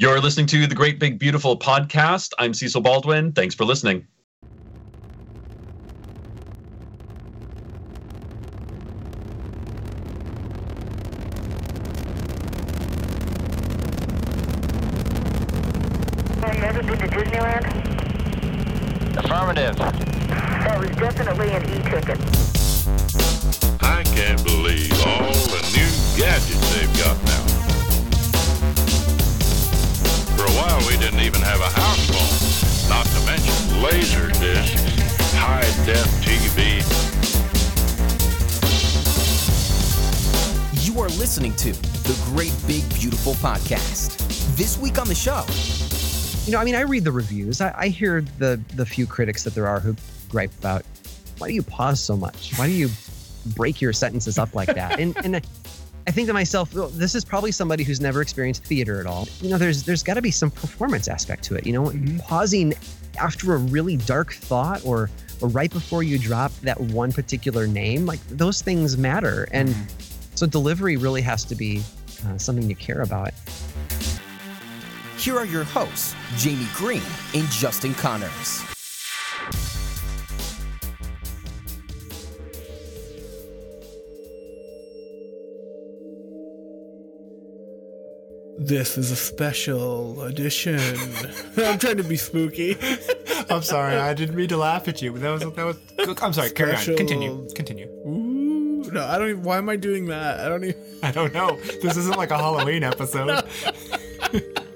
You're listening to the Great Big Beautiful podcast. I'm Cecil Baldwin. Thanks for listening. Read the reviews. I, I hear the the few critics that there are who gripe about why do you pause so much? Why do you break your sentences up like that? And and I think to myself, well, this is probably somebody who's never experienced theater at all. You know, there's there's got to be some performance aspect to it. You know, pausing after a really dark thought or or right before you drop that one particular name, like those things matter. And so delivery really has to be uh, something you care about. Here are your hosts, Jamie Green and Justin Connors. This is a special edition. I'm trying to be spooky. I'm sorry, I didn't mean to laugh at you. But that was that was. I'm sorry. Carry on. Special- Continue. Continue. Ooh, no, I don't even. Why am I doing that? I don't even. I don't know. This isn't like a Halloween episode.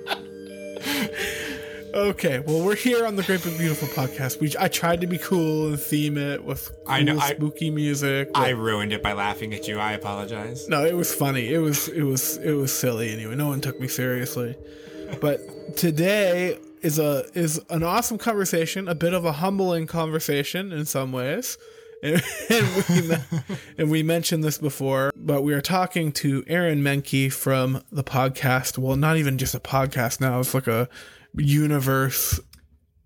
Okay, well, we're here on the Great Big Beautiful podcast. We I tried to be cool and theme it with cool, I know, I- spooky music. I ruined it by laughing at you. I apologize. no, it was funny. It was it was it was silly anyway. No one took me seriously. But today is a is an awesome conversation, a bit of a humbling conversation in some ways. And, and, we, and we mentioned this before, but we are talking to Aaron Mahnke from the podcast. Well, not even just a podcast now; it's like a universe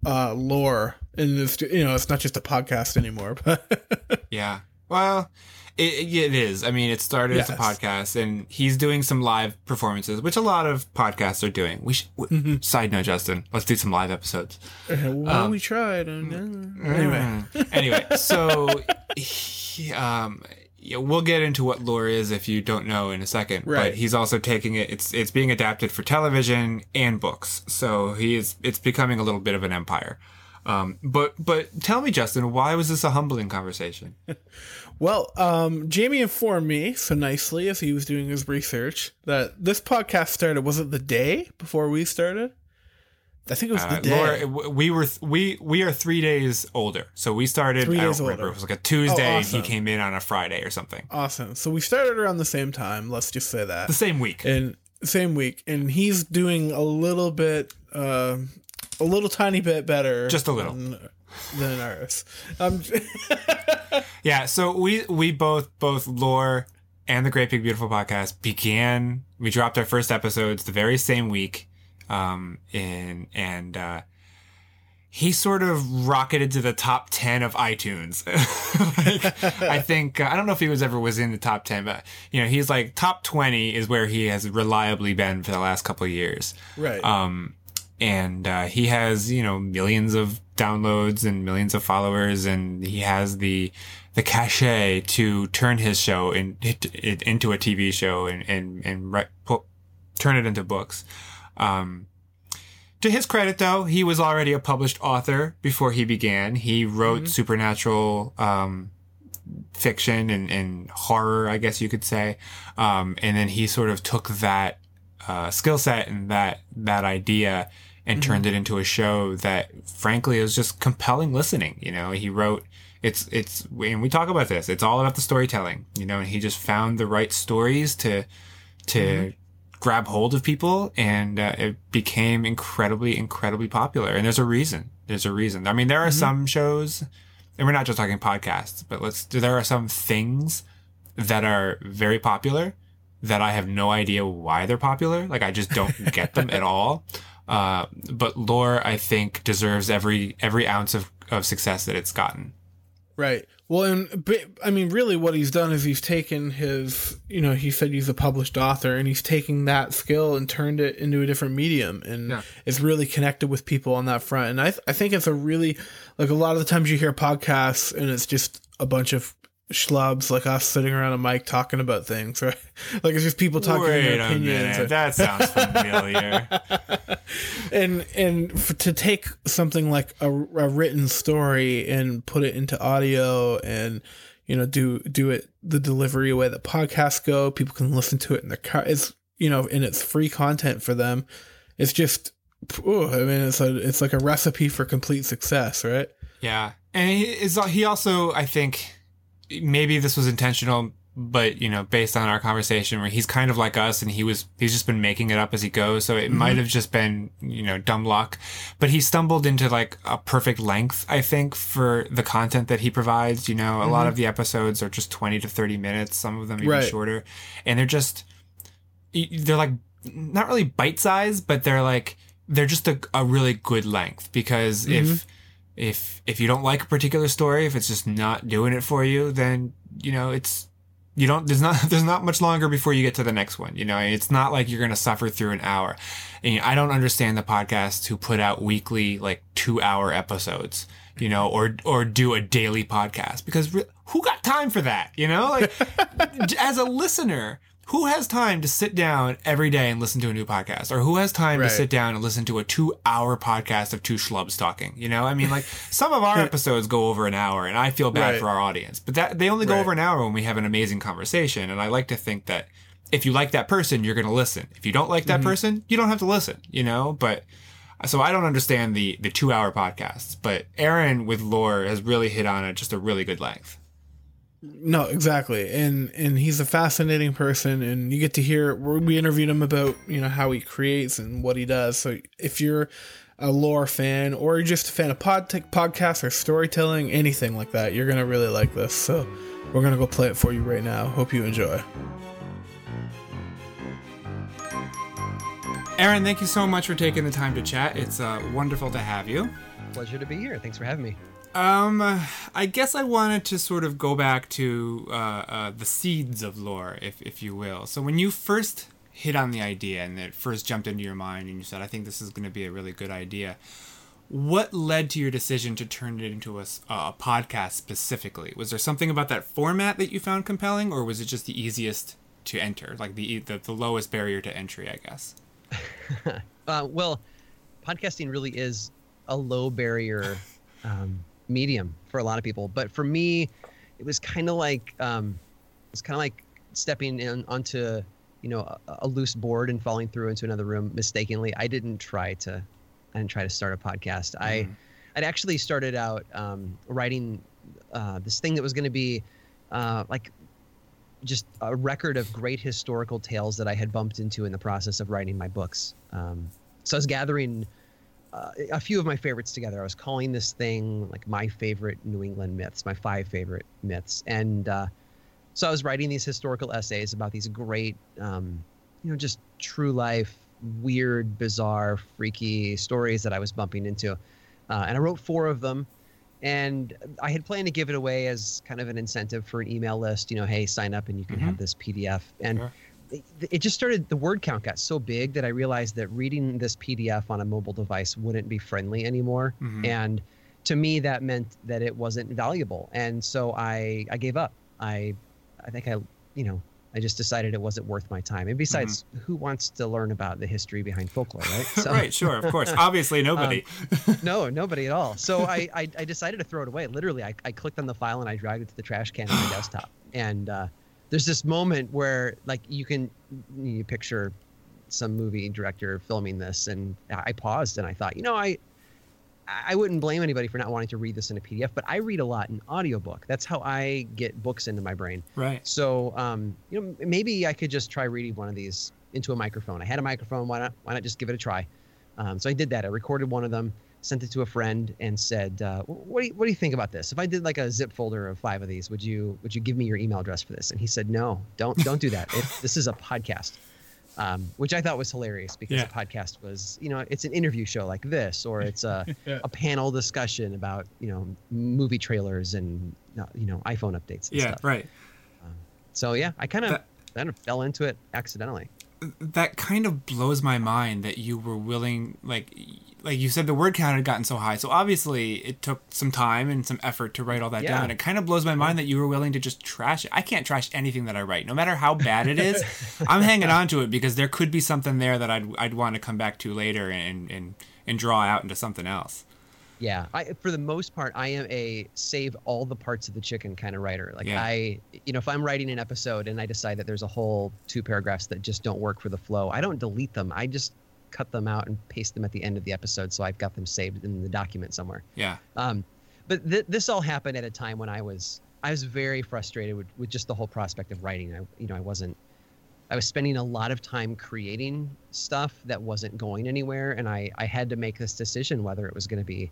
uh, lore, and it's you know it's not just a podcast anymore. But Yeah. Well, it, it is. I mean, it started as a podcast, and he's doing some live performances, which a lot of podcasts are doing. We should. W- Side note, Justin, let's do some live episodes. well, we tried. And, anyway, anyway, so he, um, yeah, we'll get into what lore is if you don't know in a second. Right. But he's also taking it. It's it's being adapted for television and books. So he is. It's becoming a little bit of an empire. Um, but but tell me, Justin, why was this a humbling conversation? Well, um, Jamie informed me so nicely as he was doing his research that this podcast started. Was it the day before we started? I think it was Uh, the day. Lore, we were th- we we are three days older, so we started. Three I don't days remember. It was like a Tuesday. Oh, awesome. He came in on a Friday or something. awesome. So we started around the same time. Let's just say that. The same week. and same week, and he's doing a little bit, uh, a little tiny bit better, Just a little. than, than ours. Um, Yeah, so we we both both Lore and the Great Big Beautiful podcast began. We dropped our first episodes the very same week, um, in and uh, he sort of rocketed to the top ten of iTunes. like, I think uh, I don't know if he was ever was in the top ten, but you know he's like top twenty is where he has reliably been for the last couple of years. right. Um, and uh, he has you know millions of downloads and millions of followers, and he has the the cachet to turn his show in, it, it, into a TV show and and and write, pu- turn it into books. Um, to his credit, though, he was already a published author before he began. He wrote supernatural um, fiction and, and horror, I guess you could say. Um, and then he sort of took that uh, skill set and that that idea and turned it into a show that, frankly, is just compelling listening. You know, he wrote. It's it's and we talk about this. It's all about the storytelling, you know. And he just found the right stories to to grab hold of people, and uh, it became incredibly incredibly popular. And there's a reason. There's a reason. I mean, there are some shows, and we're not just talking podcasts, but let's. There are some things that are very popular that I have no idea why they're popular. Like I just don't get them at all. Uh, but lore, I think, deserves every every ounce of, of success that it's gotten. Right. Well, and I mean, really, what he's done is he's taken his, you know, he said he's a published author, and he's taking that skill and turned it into a different medium, and Yeah. it's really connected with people on that front. And I, th- I think it's a really like a lot of the times you hear podcasts, and it's just a bunch of schlubs like us sitting around a mic talking about things, right? Like it's just people talking Wait their opinions. minute, that sounds familiar. and and f to take something like a, a written story and put it into audio and you know do do it the delivery way that podcasts go people can listen to it in their car it's you know and it's free content for them it's just ooh, i mean it's a it's like a recipe for complete success right Yeah, and he is he also I think maybe this was intentional, but you know, based on our conversation, where he's kind of like us, and he was he's just been making it up as he goes, so it mm-hmm. might have just been you know dumb luck, but he stumbled into like a perfect length, I think, for the content that he provides. You know, a lot mm-hmm. of the episodes are just twenty to thirty minutes, some of them even Right. shorter, and they're just they're like not really bite sized, but they're like they're just a, a really good length because mm-hmm. if if if you don't like a particular story, if it's just not doing it for you, then you know it's you don't there's not there's not much longer before you get to the next one. You know, it's not like you're gonna suffer through an hour. And you know, I don't understand the podcasts who put out weekly like two hour episodes. You know, or or do a daily podcast because re- who got time for that? You know, like as a listener, who has time to sit down every day and listen to a new podcast, or who has time Right. to sit down and listen to a two-hour podcast of two schlubs talking? You know, I mean, like some of our episodes go over an hour, and I feel bad Right. for our audience, but that they only go Right. over an hour when we have an amazing conversation. And I like to think that if you like that person, you're going to listen. If you don't like that Mm-hmm. person, you don't have to listen. You know, but. So I don't understand the the two hour podcasts, but Aaron with lore has really hit on it just a really good length. No, exactly, and and he's a fascinating person, and you get to hear. We interviewed him about you know how he creates and what he does. So if you're a lore fan, or you're just a fan of pod podcasts or storytelling, anything like that, you're gonna really like this. So we're gonna go play it for you right now. Hope you enjoy. Aaron, thank you so much for taking the time to chat. It's uh, wonderful to have you. Pleasure to be here. Thanks for having me. Um, I guess I wanted to sort of go back to uh, uh, the seeds of lore, if if you will. So when you first hit on the idea and it first jumped into your mind, and you said, "I think this is going to be a really good idea," what led to your decision to turn it into a podcast specifically? Was there something about that format that you found compelling, or was it just the easiest to enter, like the the, the lowest barrier to entry? I guess. Uh, well, podcasting really is a low barrier um, medium for a lot of people, but for me, it was kind of like um, it's kind of like stepping in onto you know a, a loose board and falling through into another room mistakenly. I didn't try to, I didn't try to start a podcast. I, I'd actually started out um, writing uh, this thing that was going to be uh, like just a record of great historical tales that I had bumped into in the process of writing my books. Um, so I was gathering uh, a few of my favorites together. I was calling this thing like my favorite New England myths, my five favorite myths, and uh, so I was writing these historical essays about these great, um, you know, just true life, weird, bizarre, freaky stories that I was bumping into, uh, and I wrote four of them and I had planned to give it away as kind of an incentive for an email list. You know, hey, sign up and you can have this PDF. And Sure. It, just started. The word count got so big that I realized that reading this PDF on a mobile device wouldn't be friendly anymore. Mhm. And to me, that meant that it wasn't valuable. And so I I gave up. I I think I you know I just decided it wasn't worth my time. And besides, who wants to learn about the history behind folklore, right? So, right, sure, of course. Obviously, nobody. no, nobody at all. So I, I, I decided to throw it away. Literally, I, I clicked on the file and I dragged it to the trash can on my desktop. And uh, there's this moment where, like, you can you picture some movie director filming this, and I paused and I thought, you know, I I wouldn't blame anybody for not wanting to read this in a PDF, but I read a lot in audiobook. That's how I get books into my brain. right. So, um, you know, maybe I could just try reading one of these into a microphone. I had a microphone. Why not? Why not just give it a try? Um, so I did that. I recorded one of them, sent it to a friend, and said, uh, "What do you What do you think about this? If I did like a zip folder of five of these, would you Would you give me your email address for this?" And he said, "No, don't don't do that. It, this is a podcast." Um, which I thought was hilarious because Yeah. a podcast was, you know, it's an interview show like this, or it's a, a panel discussion about, you know, movie trailers and uh, you know iPhone updates. And Yeah, stuff. right. So yeah, I kind of kind of fell into it accidentally. that kind of blows my mind that you were willing like like you said the word count had gotten so high so obviously it took some time and some effort to write all that Yeah. down it kind of blows my mind that you were willing to just trash it i can't trash anything that i write no matter how bad it is i'm hanging on to it because there could be something there that i'd, I'd want to come back to later and, and and draw out into something else Yeah, I, for the most part, I am a save all the parts of the chicken kind of writer. Like Yeah. I, you know, if I'm writing an episode and I decide that there's a whole two paragraphs that just don't work for the flow, I don't delete them. I just cut them out and paste them at the end of the episode, so I've got them saved in the document somewhere. yeah Um, but th- this all happened at a time when I was I was very frustrated with, with just the whole prospect of writing. I, you know, I wasn't. I was spending a lot of time creating stuff that wasn't going anywhere, and I I had to make this decision whether it was going to be,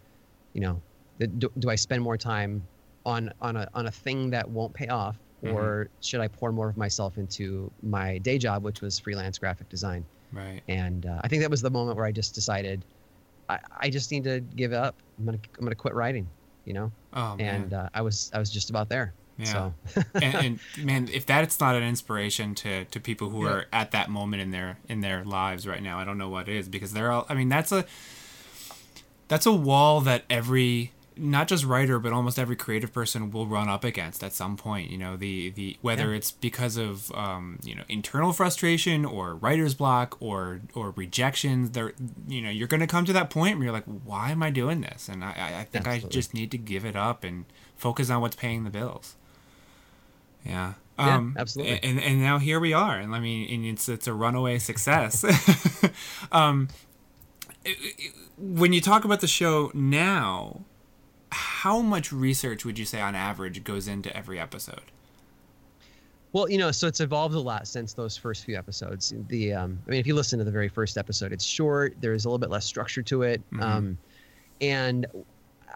you know, do, do I spend more time on on a on a thing that won't pay off, or should I pour more of myself into my day job, which was freelance graphic design? Right and uh, I think that was the moment where I just decided I, I just need to give up. I'm gonna I'm gonna quit writing, you know. oh And uh, I was I was just about there. Yeah. So and, and man, if that's not an inspiration to to people who Yeah. are at that moment in their in their lives right now, I don't know what is because they're all. I mean, that's a that's a wall that every not just writer but almost every creative person will run up against at some point you know the the whether Yeah. it's because of um, you know internal frustration or writer's block or or rejections there you know you're going to come to that point where you're like why am i doing this? And i i, think i just need to give it up and focus on what's paying the bills. Yeah. Yeah, um absolutely. and and now here we are and i mean and it's it's a runaway success. Um when you talk about the show now, how much research would you say on average goes into every episode? well, you know, so it's evolved a lot since those first few episodes. The um, I mean, if you listen to the very first episode, it's short. There's a little bit less structure to it, Mhm. um, and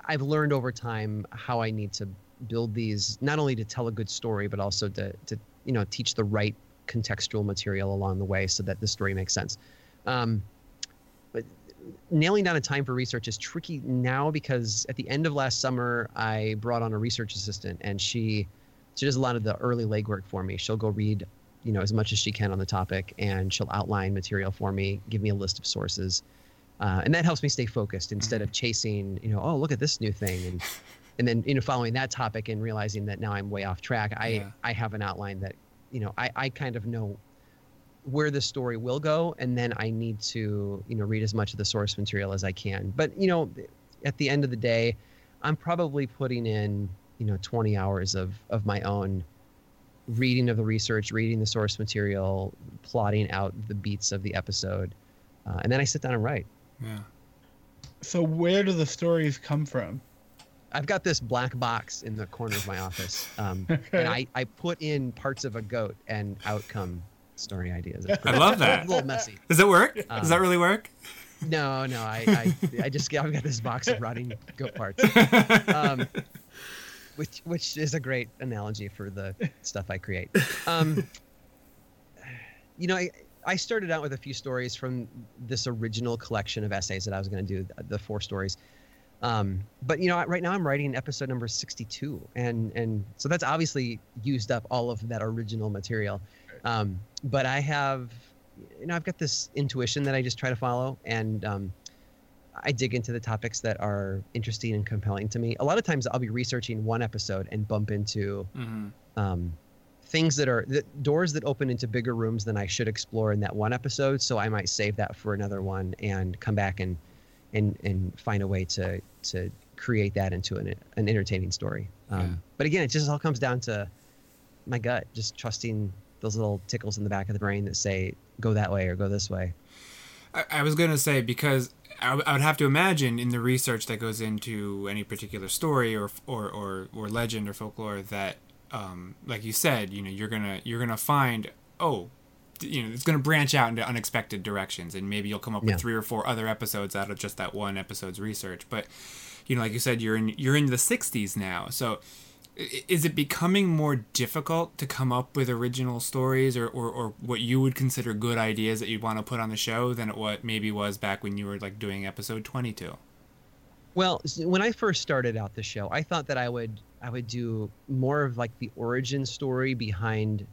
I've learned over time how I need to build these not only to tell a good story, but also to to you know teach the right contextual material along the way so that the story makes sense. Um, nailing down a time for research is tricky now because at the end of last summer I brought on a research assistant and she she does a lot of the early legwork for me. She'll go read, you know, as much as she can on the topic and she'll outline material for me, give me a list of sources. Uh, and that helps me stay focused instead of chasing, you know, oh look at this new thing and and then you know following that topic and realizing that now I'm way off track. I Yeah. I have an outline that, you know, I I kind of know where the story will go and then i need to you know read as much of the source material as i can but you know at the end of the day i'm probably putting in you know 20 hours of of my own reading of the research reading the source material plotting out the beats of the episode uh, and then i sit down and write Yeah. So where do the stories come from? I've got this black box in the corner of my office, um, Okay. and I, I put in parts of a goat and outcome story ideas. I love that. a little messy. Does it work? Um, Does that really work? No, no, I, I, I just I've got this box of rotting goat parts, um, which which is a great analogy for the stuff I create. Um, you know, I, I started out with a few stories from this original collection of essays that I was going to do, the, the four stories. Um, but you know, right now I'm writing episode number 62, and and so that's obviously used up all of that original material. Um, but I have, you know, I've got this intuition that I just try to follow, and um, I dig into the topics that are interesting and compelling to me. A lot of times I'll be researching one episode and bump into hmm um, things that are the doors that open into bigger rooms than I should explore in that one episode. So I might save that for another one and come back and and and find a way to to create that into an an entertaining story. Um, Yeah. But again, it just all comes down to my gut, just trusting those little tickles in the back of the brain that say go that way or go this way. I, I was gonna say because I, w- I would have to imagine in the research that goes into any particular story or or or, or legend or folklore that, um, like you said, you know, you're gonna you're gonna find oh, you know, it's gonna branch out into unexpected directions, and maybe you'll come up Yeah. with three or four other episodes out of just that one episode's research. But you know, like you said, you're in you're in the '60s now, so is it becoming more difficult to come up with original stories or, or, or what you would consider good ideas that you'd want to put on the show than it what maybe was back when you were like doing episode 22 Well, when I first started out the show, I thought that I would I would do more of like the origin story behind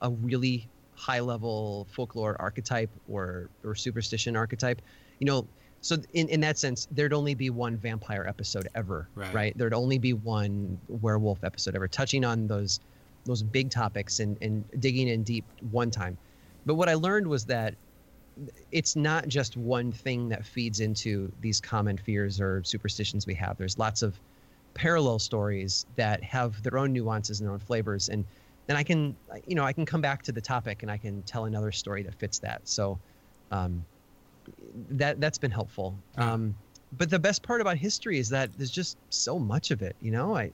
a really high level folklore archetype or or superstition archetype. You know, so in in that sense, there'd only be one vampire episode ever, Right. There'd only be one werewolf episode ever, touching on those those big topics and and digging in deep one time. But what I learned was that it's not just one thing that feeds into these common fears or superstitions we have. There's lots of parallel stories that have their own nuances and their own flavors, and then I can, you know, I can come back to the topic and I can tell another story that fits that. So, um, that that's been helpful. Um, but the best part about history is that there's just so much of it. You know, I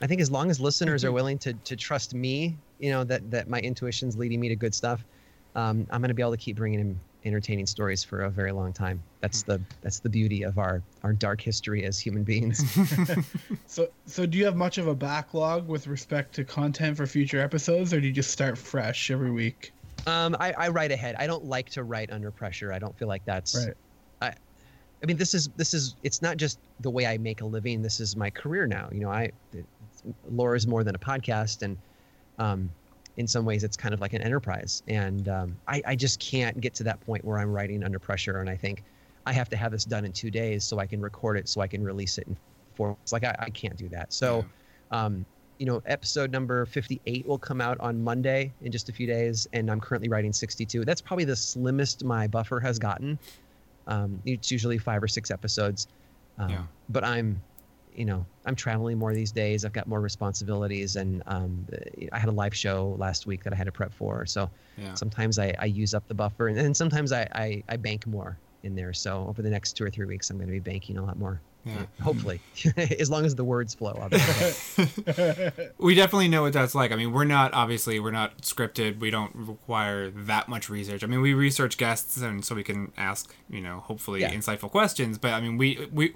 I think as long as listeners are willing to to trust me, you know, that that my intuition's leading me to good stuff, um, I'm going to be able to keep bringing in entertaining stories for a very long time. That's the that's the beauty of our our dark history as human beings. So, so do you have much of a backlog with respect to content for future episodes, or do you just start fresh every week? Um, I, I write ahead. I don't like to write under pressure. I don't feel like that's. Right. I, I mean, this is this is it's not just the way I make a living. This is my career now. You know, I Lore is more than a podcast, and um, in some ways, it's kind of like an enterprise. And um, I, I just can't get to that point where I'm writing under pressure. And I think I have to have this done in two days so I can record it, so I can release it in four. It's like I, I can't do that. So, um, you know, episode number 58 will come out on Monday in just a few days, and I'm currently writing 62. That's probably the slimmest my buffer has gotten. Um, it's usually five or six episodes, um, Yeah. but I'm, you know, I'm traveling more these days. I've got more responsibilities, and um, I had a live show last week that I had to prep for. So Yeah. sometimes I, I use up the buffer, and then sometimes I, I, I bank more in there. So over the next two or three weeks, I'm going to be banking a lot more. Yeah. Hopefully, as long as the words flow. Obviously. we definitely know what that's like. I mean, we're not obviously we're not scripted. We don't require that much research. I mean, we research guests and so we can ask, you know, hopefully Yeah. insightful questions. But I mean, we we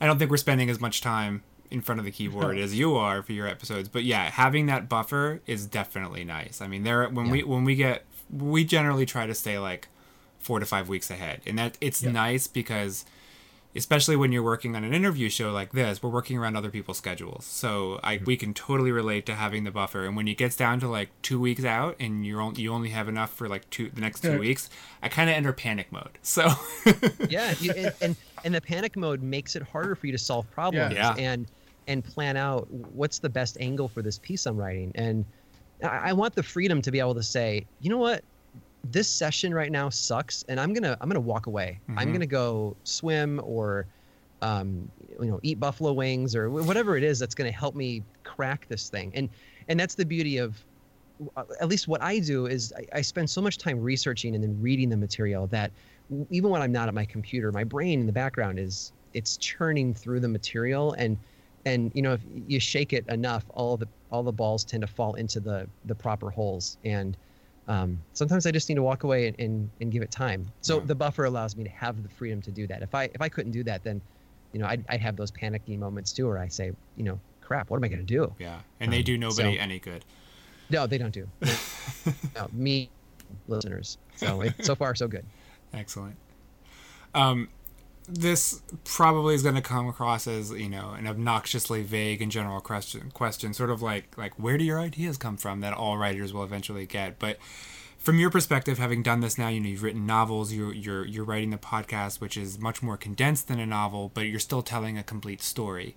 I don't think we're spending as much time in front of the keyboard as you are for your episodes. But yeah, having that buffer is definitely nice. I mean, there when we when we get we generally try to stay like four to five weeks ahead, and that it's nice because especially when you're working on an interview show like this, we're working around other people's schedules. So I mm-hmm. we can totally relate to having the buffer. And when it gets down to like two weeks out and you're only, you only have enough for like two the next two weeks, I kind of enter panic mode. So yeah and, and and the panic mode makes it harder for you to solve problems Yeah. and and plan out what's the best angle for this piece i'm writing and I, I want the freedom to be able to say you know what this session right now sucks and i'm gonna i'm gonna walk away. I'm Mhm. gonna go swim or um, you know eat buffalo wings or whatever it is that's gonna help me crack this thing. And and that's the beauty of uh, at least what I do is I, I spend so much time researching and then reading the material that even when I'm not at my computer, my brain in the background is it's churning through the material. And and you know if you shake it enough, all the all the balls tend to fall into the the proper holes. And um, sometimes I just need to walk away and, and, and give it time. So Yeah. the buffer allows me to have the freedom to do that. If I if I couldn't do that, then you know I'd, I'd have those panicky moments too, where I say, you know, crap, what am I going to do? yeah, and they Um, do nobody so- any good. No, they don't do. no, me, listeners. So it, so far so good. Excellent. Um, this probably is going to come across as you know an obnoxiously vague and general question. Question, sort of like like where do your ideas come from? That all writers will eventually get. But from your perspective, having done this now, you know you've written novels. You're you're you're writing the podcast, which is much more condensed than a novel, but you're still telling a complete story.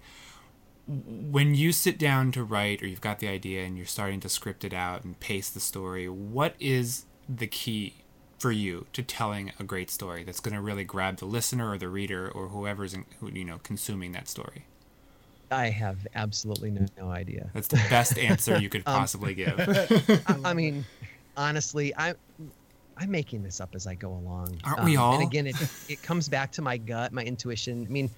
When you sit down to write, or you've got the idea and you're starting to script it out and pace the story, what is the key for you to telling a great story that's going to really grab the listener or the reader or whoever's in, who, you know consuming that story I have absolutely no, no idea. that's the best answer you could Um, possibly give I, I mean, honestly, I I'm making this up as I go along. Um, Aren't we all? And again, it it comes back to my gut, my intuition. I mean,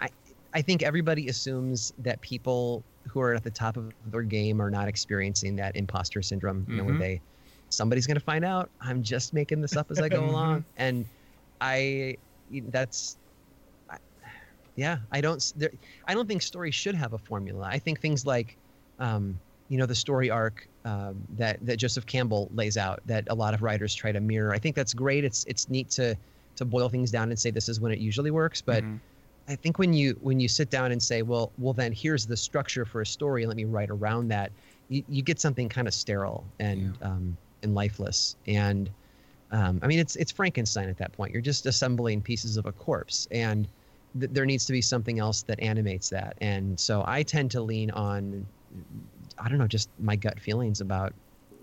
I I think everybody assumes that people who are at the top of their game are not experiencing that imposter syndrome. You know, where Mhm. they somebody's going to find out. I'm just making this up as I go along, and I that's I- yeah i don't there, i don't think stories should have a formula i think things like um, you know the story arc um, that that joseph campbell lays out that a lot of writers try to mirror i think that's great it's it's neat to to boil things down and say this is when it usually works but Mhm. I think when you when you sit down and say, well, well, then here's the structure for a story. Let me write around that. You, you get something kind of sterile and um, and lifeless. And um, I mean, it's it's Frankenstein at that point. You're just assembling pieces of a corpse, and th- there needs to be something else that animates that. And so I tend to lean on, I don't know, just my gut feelings about,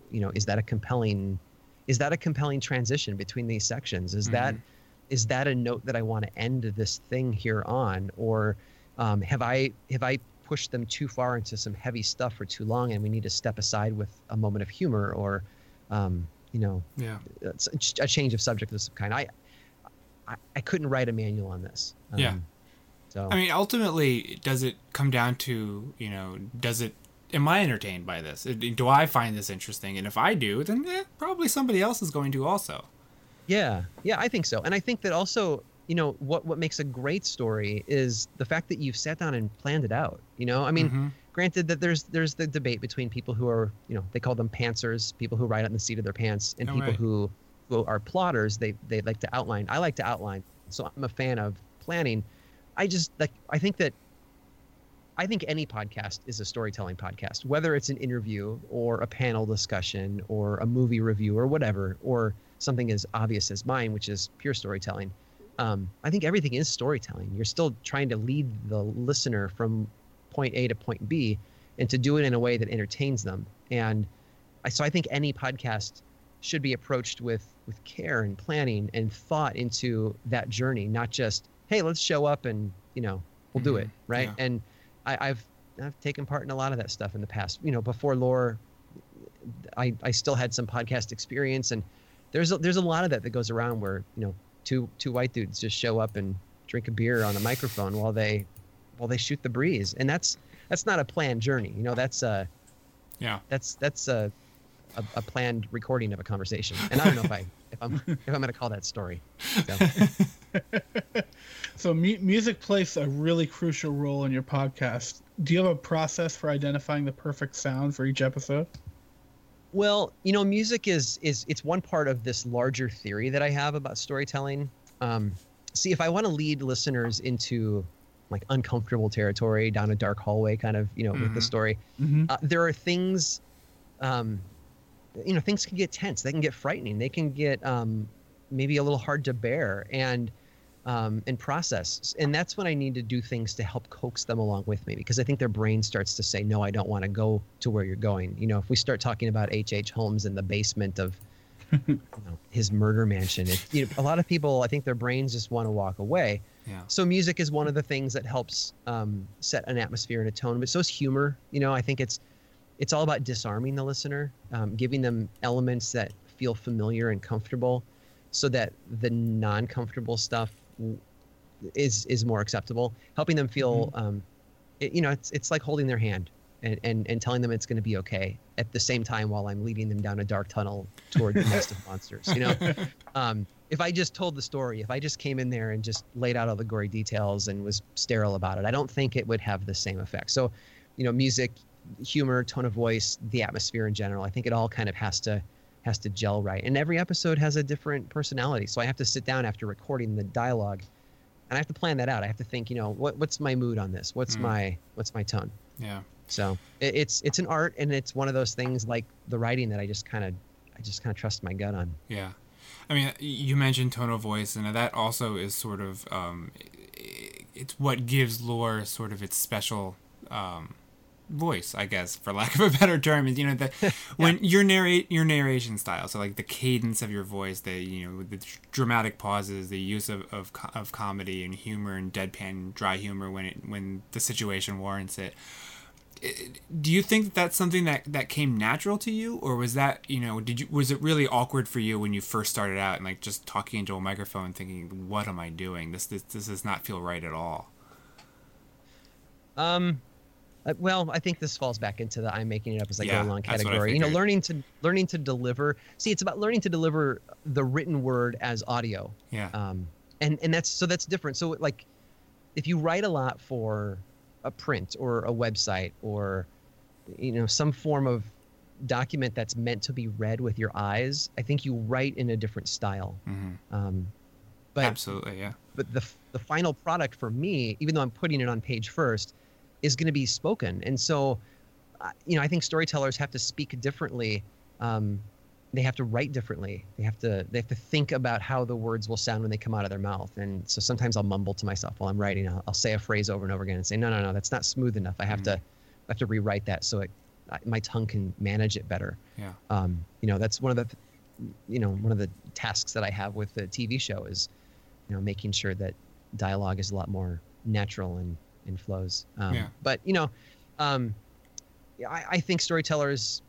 you know, is that a compelling, is that a compelling transition between these sections? Is that Mhm. is that a note that I want to end this thing here on, or um, have I have I pushed them too far into some heavy stuff for too long, and we need to step aside with a moment of humor, or um, you know, Yeah. a change of subject of some kind. I, I, I couldn't write a manual on this. Yeah. Um, So I mean, ultimately, does it come down to you know, does it? Am I entertained by this? Do I find this interesting? And if I do, then eh, probably somebody else is going to also. Yeah, yeah, I think so. And I think that also, you know, what what makes a great story is the fact that you've sat down and planned it out. You know, I mean, Mhm. Granted that there's there's the debate between people who are, you know, they call them pantsers, people who write on the seat of their pants, and people who who are plotters. They they like to outline. I like to outline. So I'm a fan of planning. I just like I think that I think any podcast is a storytelling podcast, whether it's an interview or a panel discussion or a movie review or whatever, or something as obvious as mine, which is pure storytelling. Um, I think everything is storytelling. You're still trying to lead the listener from point A to point B and to do it in a way that entertains them. And I, so I think any podcast should be approached with with care and planning and thought into that journey, not just hey, let's show up and you know we'll do Mhm. it, right? Yeah. And I, I've I've taken part in a lot of that stuff in the past. You know, before lore, I I still had some podcast experience, and there's a, there's a lot of that that goes around where you know two two white dudes just show up and drink a beer on a microphone while they while they shoot the breeze, and that's that's not a planned journey. You know, that's uh Yeah. that's that's a a, a planned recording of a conversation, and I don't know if I if I'm if I'm gonna call that story. So, So mu- music plays a really crucial role in your podcast. Do you have a process for identifying the perfect sound for each episode? Well, you know, music is is it's one part of this larger theory that I have about storytelling. Um, see, if I want to lead listeners into like uncomfortable territory down a dark hallway, kind of, you know, with the Mhm. story, Mm-hmm. uh, there are things, um, you know, things can get tense. They can get frightening. They can get um, maybe a little hard to bear and um, and process. And that's when I need to do things to help coax them along with me because I think their brain starts to say, no, I don't want to go to where you're going. You know, if we start talking about H.H. H. Holmes in the basement of you know, his murder mansion, it, you know, a lot of people, I think their brains just want to walk away. Yeah. So music is one of the things that helps um, set an atmosphere and a tone, but so is humor. You know, I think it's it's all about disarming the listener, um, giving them elements that feel familiar and comfortable, so that the non-comfortable stuff is is more acceptable. Helping them feel, um, it, you know, it's it's like holding their hand and and, and telling them it's going to be okay at the same time while I'm leading them down a dark tunnel toward the nest of monsters. You know, um, if I just told the story, if I just came in there and just laid out all the gory details and was sterile about it, I don't think it would have the same effect. So, you know, music, humor, tone of voice, the atmosphere in general, I think it all kind of has to has to gel right. And every episode has a different personality. So I have to sit down after recording the dialogue and I have to plan that out. I have to think, you know, what what's my mood on this? What's Mm. my what's my tone? Yeah. So it, it's it's an art and it's one of those things like the writing that I just kind of I just kind of trust my gut on. Yeah. I mean, you mentioned tone of voice, and that also is sort of um, it's what gives lore sort of its special um, voice, I guess, for lack of a better term. Is you know the when your narrate your narration style, so like the cadence of your voice, the you know the dramatic pauses, the use of of, of comedy and humor and deadpan dry humor when it when the situation warrants it do you think that that's something that that came natural to you or was that you know did you was it really awkward for you when you first started out and like just talking into a microphone thinking what am i doing this this, this does not feel right at all Um, well, I think this falls back into the I'm making it up as I Yeah, go along that's what I category. You know, learning to learning to deliver. See, it's about learning to deliver the written word as audio. yeah Um, and and that's so that's different. So like, if you write a lot for a print or a website or you know some form of document that's meant to be read with your eyes, I think you write in a different style. hmm Um, but absolutely yeah but the the final product for me, even though I'm putting it on page first, is going to be spoken. And so, uh, you know, I think storytellers have to speak differently. Um, they have to write differently. They have to they have to think about how the words will sound when they come out of their mouth. And so sometimes I'll mumble to myself while I'm writing. I'll, I'll say a phrase over and over again and say, no, no, no, that's not smooth enough. I have to I have to rewrite that so it I- my tongue can manage it better. Yeah. Um, you know, that's one of the you know one of the tasks that I have with the TV show is you know making sure that dialogue is a lot more natural and and flows. Um, Yeah. But you know, um, yeah, I, I think storytellers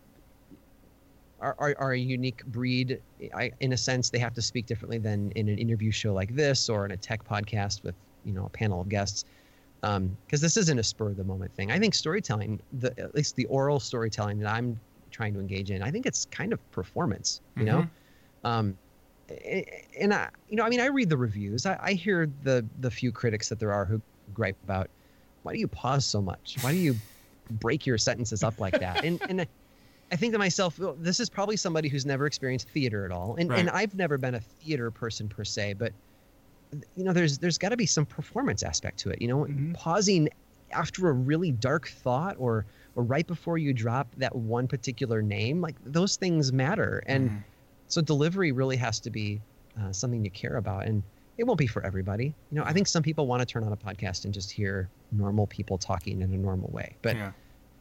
are, are, are a unique breed. I, in a sense, they have to speak differently than in an interview show like this or in a tech podcast with you know a panel of guests. Because this isn't a spur of the moment thing. I think storytelling, the at least the oral storytelling that I'm trying to engage in, I think it's kind of performance. You know, um, and I, you know, I mean, I read the reviews. I, I hear the the few critics that there are who gripe about why do you pause so much? Why do you break your sentences up like that? And and I think to myself, well, this is probably somebody who's never experienced theater at all. And and I've never been a theater person per se, but you know, there's there's got to be some performance aspect to it. You know, Mhm. pausing after a really dark thought or or right before you drop that one particular name, like those things matter. And Mhm. so delivery really has to be uh, something you care about, and it won't be for everybody. You know, I think some people want to turn on a podcast and just hear normal people talking in a normal way, but yeah.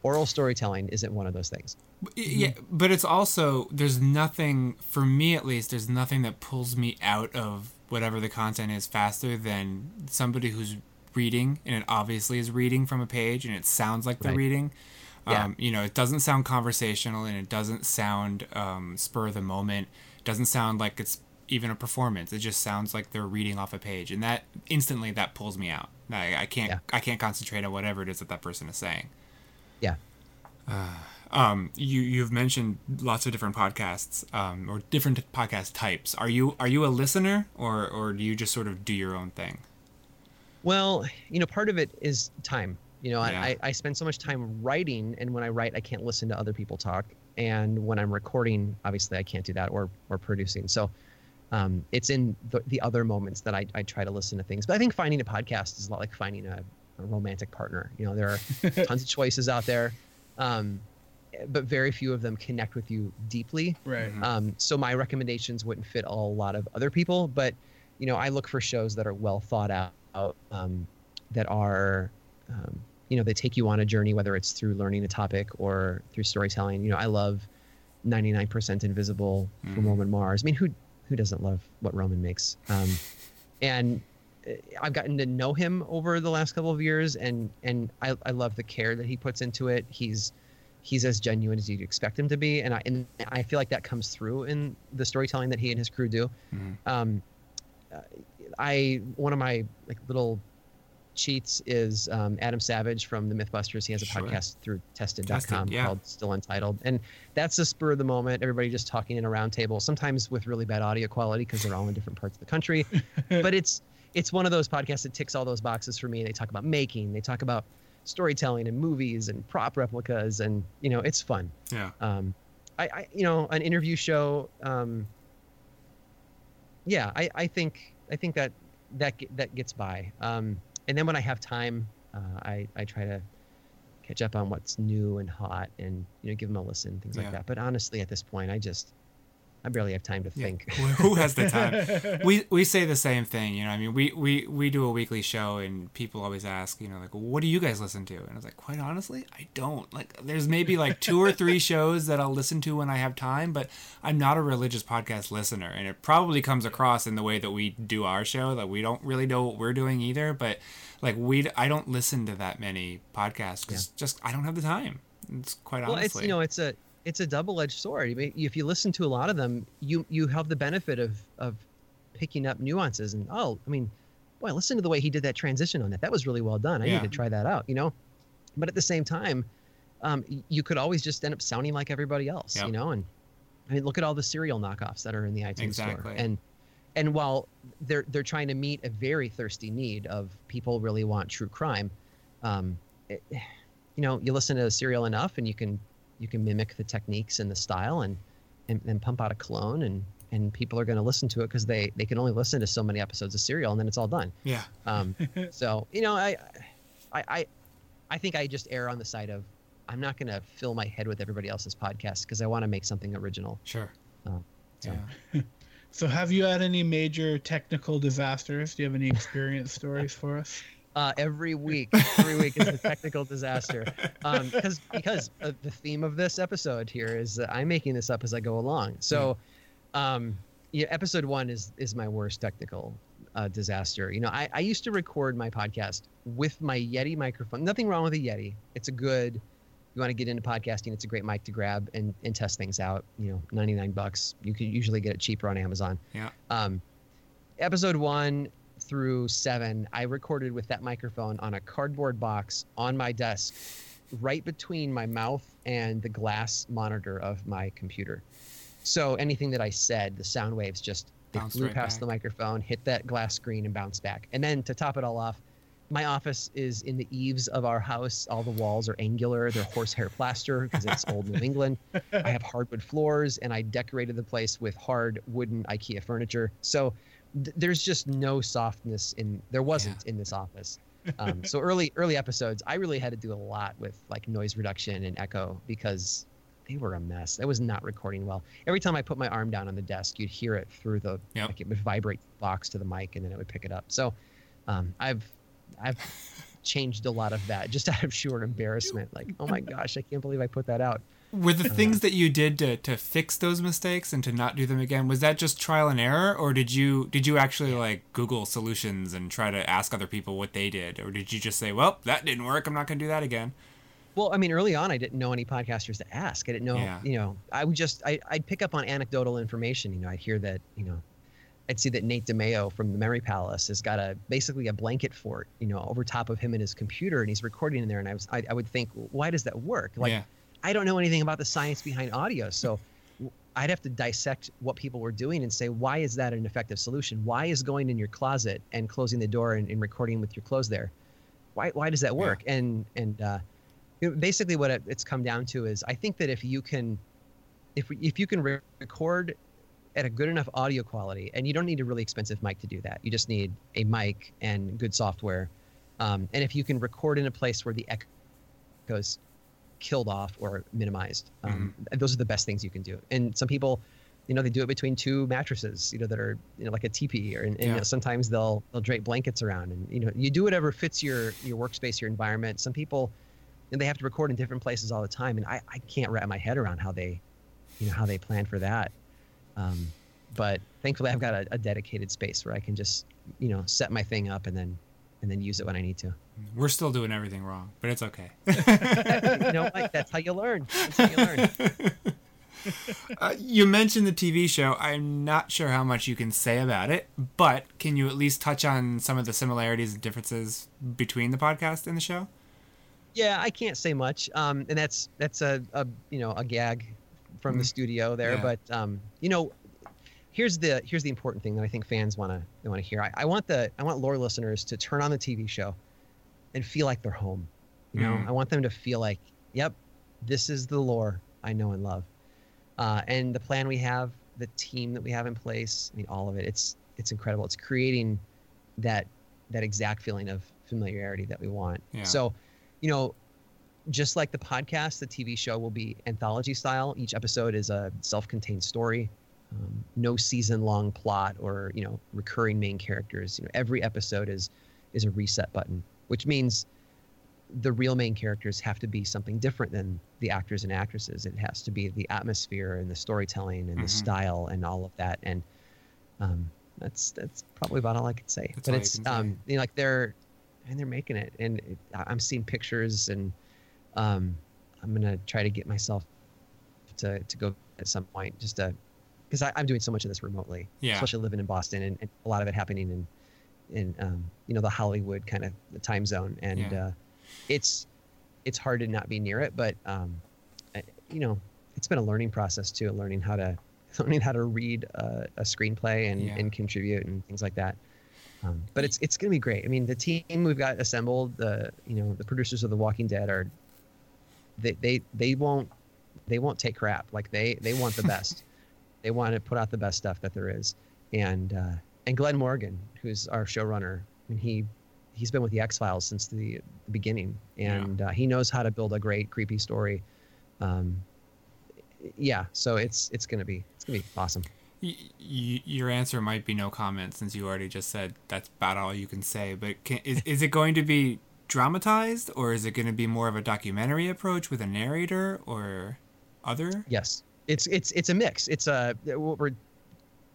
Oral storytelling isn't one of those things. Yeah, but it's also there's nothing for me at least. There's nothing that pulls me out of whatever the content is faster than somebody who's reading and it obviously is reading from a page and it sounds like they're Right. reading. Yeah. Um, you know, it doesn't sound conversational and it doesn't sound um, spur of the moment. It doesn't sound like it's even a performance. It just sounds like they're reading off a page, and that instantly that pulls me out. I, I can't Yeah. I can't concentrate on whatever it is that that person is saying. Yeah. Um, you you've mentioned lots of different podcasts, um, or different podcast types. Are you are you a listener, or or do you just sort of do your own thing? Well, you know, part of it is time. You know, Yeah. I, I spend so much time writing, and when I write, I can't listen to other people talk. And when I'm recording, obviously, I can't do that, or or producing. So, um, it's in the, the other moments that I, I try to listen to things. But I think finding a podcast is a lot like finding a romantic partner. You know, there are tons of choices out there, um, but very few of them connect with you deeply. Right. Um, so my recommendations wouldn't fit a lot of other people, but you know, I look for shows that are well thought out, um, that are, um, you know, they take you on a journey, whether it's through learning a topic or through storytelling. You know, I love 99% Invisible from Mhm. Roman Mars. I mean, who who doesn't love what Roman makes? Um, and I've gotten to know him over the last couple of years, and and I, I love the care that he puts into it. He's he's as genuine as you'd expect him to be, and I and I feel like that comes through in the storytelling that he and his crew do. Mhm. Um, uh, I one of my like little cheats is um, Adam Savage from the MythBusters. He has a Sure. podcast through Tested.com Tested, yeah. called Still Untitled, and that's a spur of the moment. Everybody just talking in a round table, sometimes with really bad audio quality because they're all in different parts of the country. but it's it's one of those podcasts that ticks all those boxes for me. They talk about making, they talk about storytelling and movies and prop replicas, and you know it's fun. Yeah. Um, I, I you know an interview show. Um, yeah, I, I think I think that that that gets by. Um, and then when I have time, uh, I I try to catch up on what's new and hot, and you know give them a listen, things Yeah. like that. But honestly, at this point, I just I barely have time to Yeah. think. Who has the time? we we say the same thing, you know. I mean, we we we do a weekly show, and people always ask, you know, like, what do you guys listen to? And I was like, quite honestly, I don't. Like, there's maybe like two or three shows that I'll listen to when I have time, but I'm not a religious podcast listener, and it probably comes across in the way that we do our show that we don't really know what we're doing either. But like, we I don't listen to that many podcasts because just I don't have the time. It's quite well, honestly. it's you know it's a it's a double-edged sword. I mean, if you listen to a lot of them, you you have the benefit of of picking up nuances and oh, I mean, boy, listen to the way he did that transition on that. That was really well done. I Yeah. need to try that out. You know, but at the same time, um, you could always just end up sounding like everybody else. Yep. You know, and I mean, look at all the serial knockoffs that are in the iTunes store. Exactly. And and while they're they're trying to meet a very thirsty need of people really want true crime, um, it, you know, you listen to a serial enough, and you can you can mimic the techniques and the style, and and, and pump out a clone, and and people are going to listen to it because they they can only listen to so many episodes of Serial, and then it's all done. Yeah. Um, so you know, I, I, I, I think I just err on the side of I'm not going to fill my head with everybody else's podcast because I want to make something original. Sure. Um, so. Yeah. So, have you had any major technical disasters? Do you have any experience stories for us? Uh, every week, every week is a technical disaster. Um, because because uh, the theme of this episode here is that I'm making this up as I go along. So, um, yeah, episode one is is my worst technical uh, disaster. You know, I, I used to record my podcast with my Yeti microphone. Nothing wrong with a Yeti. It's a good. You want to get into podcasting? It's a great mic to grab and, and test things out. You know, 99 bucks. You can usually get it cheaper on Amazon. Yeah. Um, episode one through seven, I recorded with that microphone on a cardboard box on my desk, right between my mouth and the glass monitor of my computer. So anything that I said, the sound waves just they Bounced flew right past back. the microphone, hit that glass screen, and bounced back. And then to top it all off, my office is in the eaves of our house. All the walls are angular. They're horsehair plaster because it's old New England. I have hardwood floors, and I decorated the place with hard wooden IKEA furniture. So th- there's just no softness in. There wasn't in this office. Um, so early early episodes, I really had to do a lot with like noise reduction and echo because they were a mess. That was not recording well. Every time I put my arm down on the desk, you'd hear it through the Yep. like it would vibrate the box to the mic, and then it would pick it up. So um, I've I've changed a lot of that just out of sheer embarrassment. Like, oh my gosh, I can't believe I put that out. Were the things that you did to, to fix those mistakes and to not do them again, was that just trial and error or did you did you actually like Google solutions and try to ask other people what they did? Or did you just say, Well, that didn't work, I'm not gonna do that again? Well, I mean, early on, I didn't know any podcasters to ask. I didn't know, Yeah. you know, I would just, I, I'd pick up on anecdotal information. You know, I'd hear that, you know, I'd see that Nate DiMeo from the Memory Palace has got a basically a blanket fort, you know, over top of him and his computer, and he's recording in there. And I was, I, I would think, why does that work? Like, yeah. I don't know anything about the science behind audio, so I'd have to dissect what people were doing and say, why is that an effective solution? Why is going in your closet and closing the door and, and recording with your clothes there? Why, why does that work? And and uh, you know, basically, what it, it's come down to is, I think that if you can, if if you can re- record at a good enough audio quality, and you don't need a really expensive mic to do that. You just need a mic and good software. Um, and if you can record in a place where the echoes killed off or minimized. Um, Those are the best things you can do. And some people, you know, they do it between two mattresses, you know, that are you know like a teepee, or and, and, you know, sometimes they'll they'll drape blankets around, and you know, you do whatever fits your your workspace, your environment. Some people, and they have to record in different places all the time, and I I can't wrap my head around how they, you know, how they plan for that. Um, but thankfully, I've got a, a dedicated space where I can just you know set my thing up and then and then use it when I need to. We're still doing everything wrong, but it's okay. you know, like that's how you learn. That's how you learn. Uh, you mentioned the TV show. I'm not sure how much you can say about it, but can you at least touch on some of the similarities and differences between the podcast and the show? Yeah, I can't say much. Um, and that's that's a, a you know a gag from the Mm. studio there. Yeah. But um, you know, here's the here's the important thing that I think fans want to they want to hear. I, I want the I want lore listeners to turn on the TV show and feel like they're home. You know, Mm. I want them to feel like, yep, this is the lore I know and love. Uh, and the plan we have, the team that we have in place, I mean, all of it, it's it's incredible. It's creating that that exact feeling of familiarity that we want. Yeah. So, you know, just like the podcast, the TV show will be anthology style. Each episode is a self-contained story, um, no season-long plot or you know recurring main characters. You know, every episode is is a reset button, which means the real main characters have to be something different than the actors and actresses. It has to be the atmosphere and the storytelling and Mhm. the style and all of that. And um, that's that's probably about all I could say. That's but it's um, you know, like they're and they're making it, and it, I'm seeing pictures, and um, I'm gonna try to get myself to to go at some point, just to because I'm doing so much of this remotely, Yeah. especially living in Boston, and, and a lot of it happening in in um, you know the Hollywood kind of time zone, and Yeah. uh, it's it's hard to not be near it, but um, I- you know it's been a learning process too, learning how to learning how to read a, a screenplay and, Yeah. and contribute and things like that. Um, but it's it's gonna be great. I mean, the team we've got assembled, the you know the producers of The Walking Dead are they they they won't they won't take crap. Like they they want the best. They want to put out the best stuff that there is, and uh, and Glen Morgan, who's our showrunner, I mean, he he's been with the X Files since the, the beginning, and uh, he knows how to build a great creepy story. Um, yeah, so it's it's gonna be it's gonna be awesome. Y- y- your answer might be no comment since you already just said that's about all you can say. But can, is is it going to be dramatized or is it going to be more of a documentary approach with a narrator or other? Yes, it's it's it's a mix. It's a what we're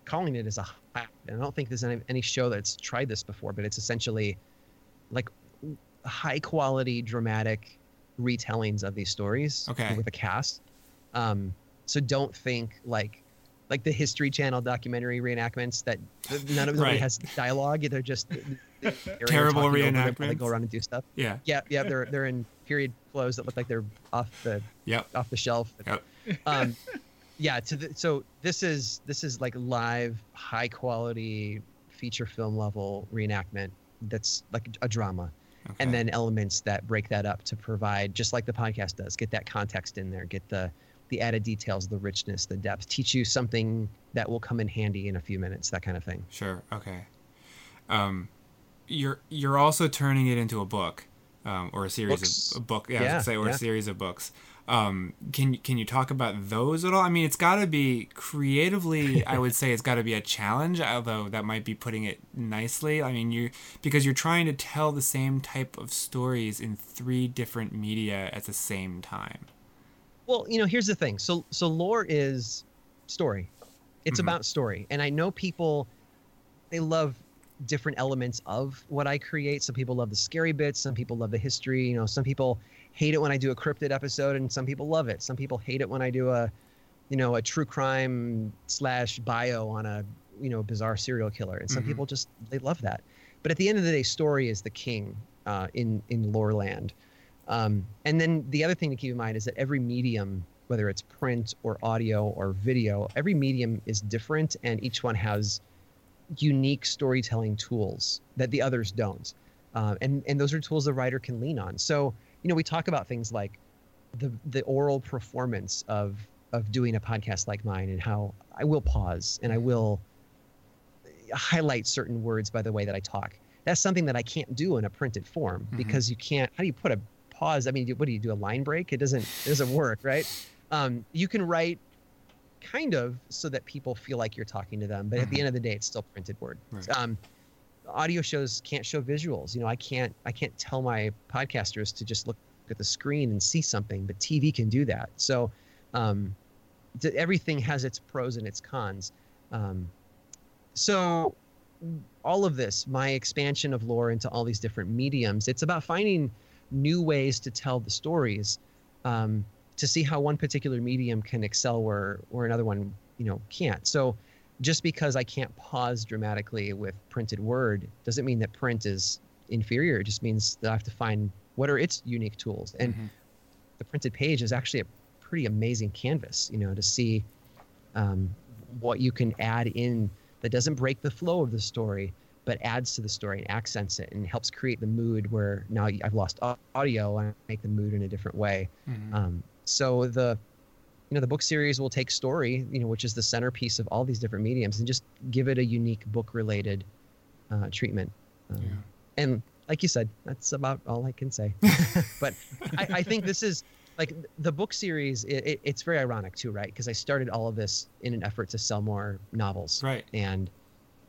calling it is a. I don't think there's any, any show that's tried this before, but it's essentially like high quality dramatic retellings of these stories Okay. with a cast. Um, so don't think like like the History Channel documentary reenactments that none of them Right. has dialogue. They're just they're Terrible talking over them while They go around and do stuff. Yeah. Yeah, yeah. They're they're in period clothes that look like they're off the Yep. off the shelf. Yep. Um, yeah. To the, so this is this is like live, high quality feature film level reenactment. That's like a drama, Okay. and then elements that break that up to provide, just like the podcast does, get that context in there, get the the added details, the richness, the depth, teach you something that will come in handy in a few minutes, that kind of thing. Sure. Okay. Um, you're you're also turning it into a book, um, or a series Books. of a book. Yeah, Yeah, say, or yeah. a series of books. Um, can can you talk about those at all? I mean, it's got to be creatively. I would say it's got to be a challenge, although that might be putting it nicely. I mean, you because you're trying to tell the same type of stories in three different media at the same time. Well, you know, here's the thing. So so lore is story. It's Mhm. about story. And I know people they love different elements of what I create. Some people love the scary bits, some people love the history, you know, some people hate it when I do a cryptid episode and some people love it. Some people hate it when I do a you know, a true crime slash bio on a, you know, bizarre serial killer. And some Mhm. people just they love that. But at the end of the day, story is the king uh, in in lore land. Um, and then the other thing to keep in mind is that every medium, whether it's print or audio or video, every medium is different, and each one has unique storytelling tools that the others don't. Uh, and and those are tools the writer can lean on. So you know, we talk about things like the the oral performance of of doing a podcast like mine, and how I will pause and I will highlight certain words by the way that I talk. That's something that I can't do in a printed form Mhm. because you can't. How do you put a pause? I mean, what do you do? A line break? It doesn't. It doesn't work, right? Um, you can write kind of so that people feel like you're talking to them, but at the Mhm. end of the day, it's still printed word. Right. Um, audio shows can't show visuals. You know, I can't. I can't tell my podcasters to just look at the screen and see something, but TV can do that. So, um, everything has its pros and its cons. Um, so all of this, my expansion of lore into all these different mediums, it's about finding new ways to tell the stories, um, to see how one particular medium can excel where where another one, you know, can't. So just because I can't pause dramatically with printed word doesn't mean that print is inferior. It just means that I have to find what are its unique tools. And Mhm. the printed page is actually a pretty amazing canvas, you know, to see um, what you can add in that doesn't break the flow of the story, but adds to the story and accents it and helps create the mood where now I've lost audio and I make the mood in a different way. Mhm. Um, so the you know the book series will take story, you know, which is the centerpiece of all these different mediums, and just give it a unique book related uh, treatment. Um, Yeah. And like you said, that's about all I can say. but I, I think this is like the book series. It, it, it's very ironic too, right? Because I started all of this in an effort to sell more novels, Right. and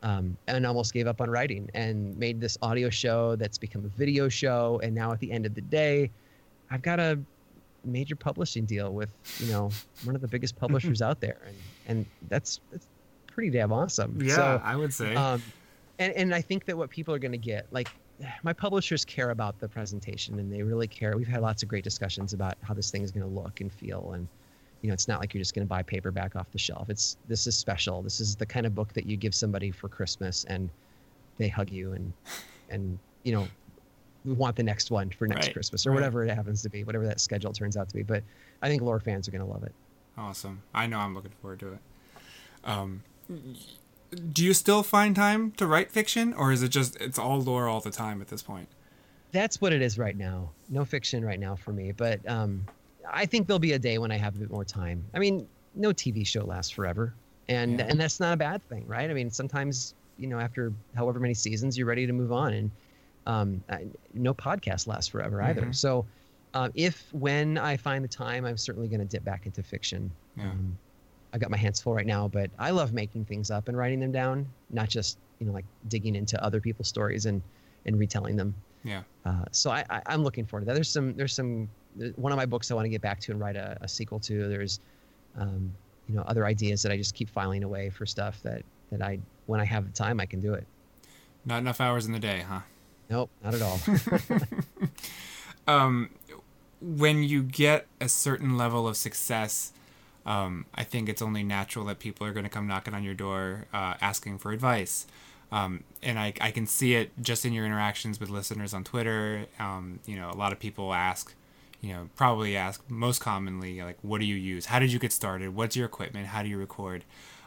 um, and almost gave up on writing and made this audio show that's become a video show. And now at the end of the day, I've got a major publishing deal with you know one of the biggest publishers out there, and and that's that's pretty damn awesome. Yeah, So, I would say. um, and and I think that what people are going to get, like my publishers care about the presentation, and they really care. We've had lots of great discussions about how this thing is going to look and feel, and you know, it's not like you're just going to buy paperback off the shelf. It's this is special. This is the kind of book that you give somebody for Christmas, and they hug you, and and you know, want the next one for next Right, Christmas or right. whatever it happens to be, whatever that schedule turns out to be. But I think lore fans are going to love it. Awesome. I know I'm looking forward to it. Um, do you still find time to write fiction, or is it just it's all lore all the time at this point? that's what it is right now. No fiction right now for me, but um, I think there'll be a day when I have a bit more time. I mean, no TV show lasts forever. and Yeah. and that's not a bad thing, right? I mean, sometimes you know after however many seasons you're ready to move on, and um, I, no podcast lasts forever either. Mhm. So. Uh, if when I find the time, I'm certainly going to dip back into fiction. Yeah. Um, I've got my hands full right now, but I love making things up and writing them down, not just you know like digging into other people's stories and and retelling them. Yeah. Uh, so I, I I'm looking forward to that. There's some there's some one of my books I want to get back to and write a, a sequel to. There's um, you know other ideas that I just keep filing away for stuff that that I when I have the time I can do it. Not enough hours in the day, huh? Nope, not at all. um, when you get a certain level of success, um, I think it's only natural that people are going to come knocking on your door uh, asking for advice. Um, and I, I can see it just in your interactions with listeners on Twitter. Um, you know, a lot of people ask, you know, probably ask most commonly, like, what do you use? How did you get started? What's your equipment? How do you record?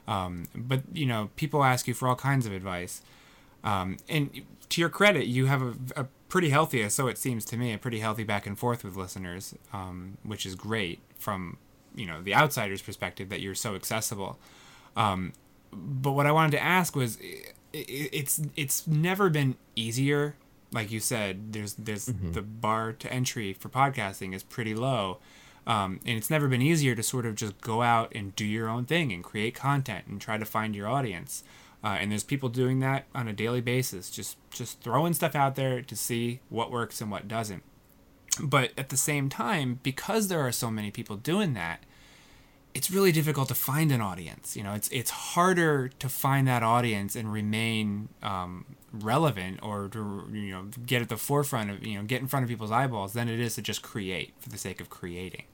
Um, but, you know, people ask you for all kinds of advice. Um, and to your credit, you have a, a pretty healthy, so it seems to me, a pretty healthy back and forth with listeners, um, which is great from you know the outsider's perspective that you're so accessible. Um, but what I wanted to ask was, i i it's it's never been easier. Like you said, there's there's the bar to entry for podcasting is pretty low. Um, and it's never been easier to sort of just go out and do your own thing and create content and try to find your audience. Uh, and there's people doing that on a daily basis, just just throwing stuff out there to see what works and what doesn't. But at the same time, because there are so many people doing that, it's really difficult to find an audience. You know, it's it's harder to find that audience and remain um, relevant or to you know get at the forefront of you know get in front of people's eyeballs than it is to just create for the sake of creating.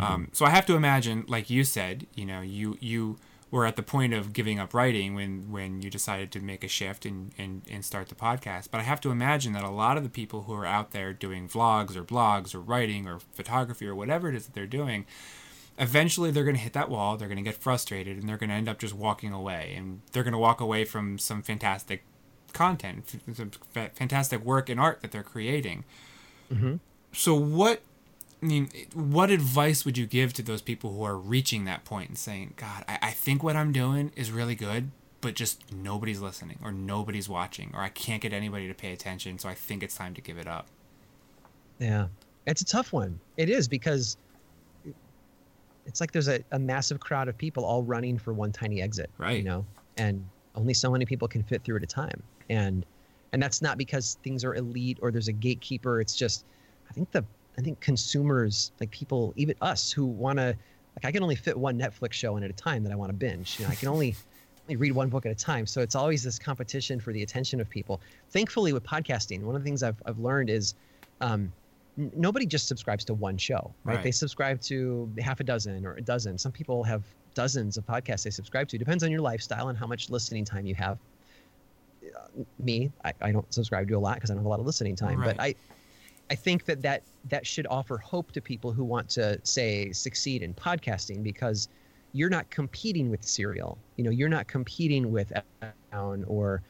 Um, so I have to imagine, like you said, you know, you you were at the point of giving up writing when when you decided to make a shift and, and and start the podcast. But I have to imagine that a lot of the people who are out there doing vlogs or blogs or writing or photography or whatever it is that they're doing, eventually they're going to hit that wall. They're going to get frustrated and they're going to end up just walking away. And they're going to walk away from some fantastic content, some fantastic work and art that they're creating. Mm-hmm. So what I mean, what advice would you give to those people who are reaching that point and saying, God, I, I think what I'm doing is really good, but just nobody's listening or nobody's watching or I can't get anybody to pay attention, so I think it's time to give it up. Yeah, it's a tough one. It is because it's like there's a, a massive crowd of people all running for one tiny exit. Right. You know, and only so many people can fit through at a time. And and that's not because things are elite or there's a gatekeeper. It's just I think the I think consumers like people, even us who want to like I can only fit one Netflix show in at a time that I want to binge. You know, I can only only read one book at a time. So it's always this competition for the attention of people. Thankfully, with podcasting, one of the things I've, I've learned is um, n- nobody just subscribes to one show, right? Right. They subscribe to half a dozen or a dozen. Some people have dozens of podcasts they subscribe to. Depends on your lifestyle and how much listening time you have. Uh, me, I, I don't subscribe to a lot because I don't have a lot of listening time. But I, Right. I think that, that that should offer hope to people who want to say succeed in podcasting because you're not competing with serial. You know, you're not competing with Down or,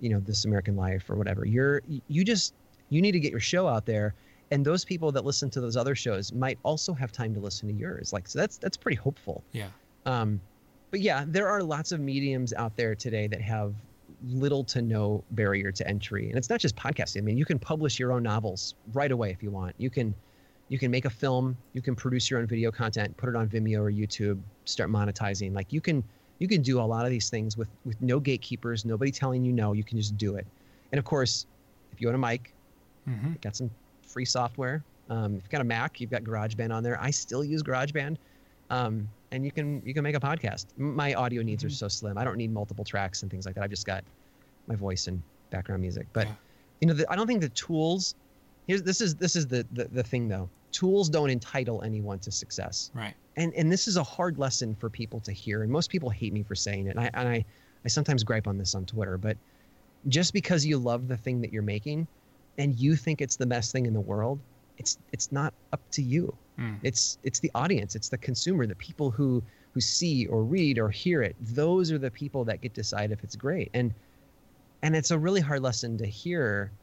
you know, This American Life or whatever. You're you just you need to get your show out there, and those people that listen to those other shows might also have time to listen to yours. Like so, that's that's pretty hopeful. Yeah. Um, but yeah, there are lots of mediums out there today that have little to no barrier to entry, and it's not just podcasting. I mean, you can publish your own novels right away if you want. You can, you can make a film. You can produce your own video content, put it on Vimeo or YouTube, start monetizing. Like you can, you can do a lot of these things with with no gatekeepers, nobody telling you no. You can just do it. And of course, if you own a mic, Mm-hmm. got some free software. Um, if you've got a Mac, you've got GarageBand on there. I still use GarageBand, um, and you can you can make a podcast. My audio needs are mm-hmm. so slim. I don't need multiple tracks and things like that. I've just got my voice and background music. But Yeah. you know, the, I don't think the tools. Here's this is this is the, the the thing though. Tools don't entitle anyone to success Right. and and this is a hard lesson for people to hear and most people hate me for saying it and I, and I I sometimes gripe on this on Twitter but just because you love the thing that you're making and you think it's the best thing in the world it's it's not up to you Mm. it's it's the audience it's the consumer the people who who see or read or hear it those are the people that get to decide if it's great and and it's a really hard lesson to hear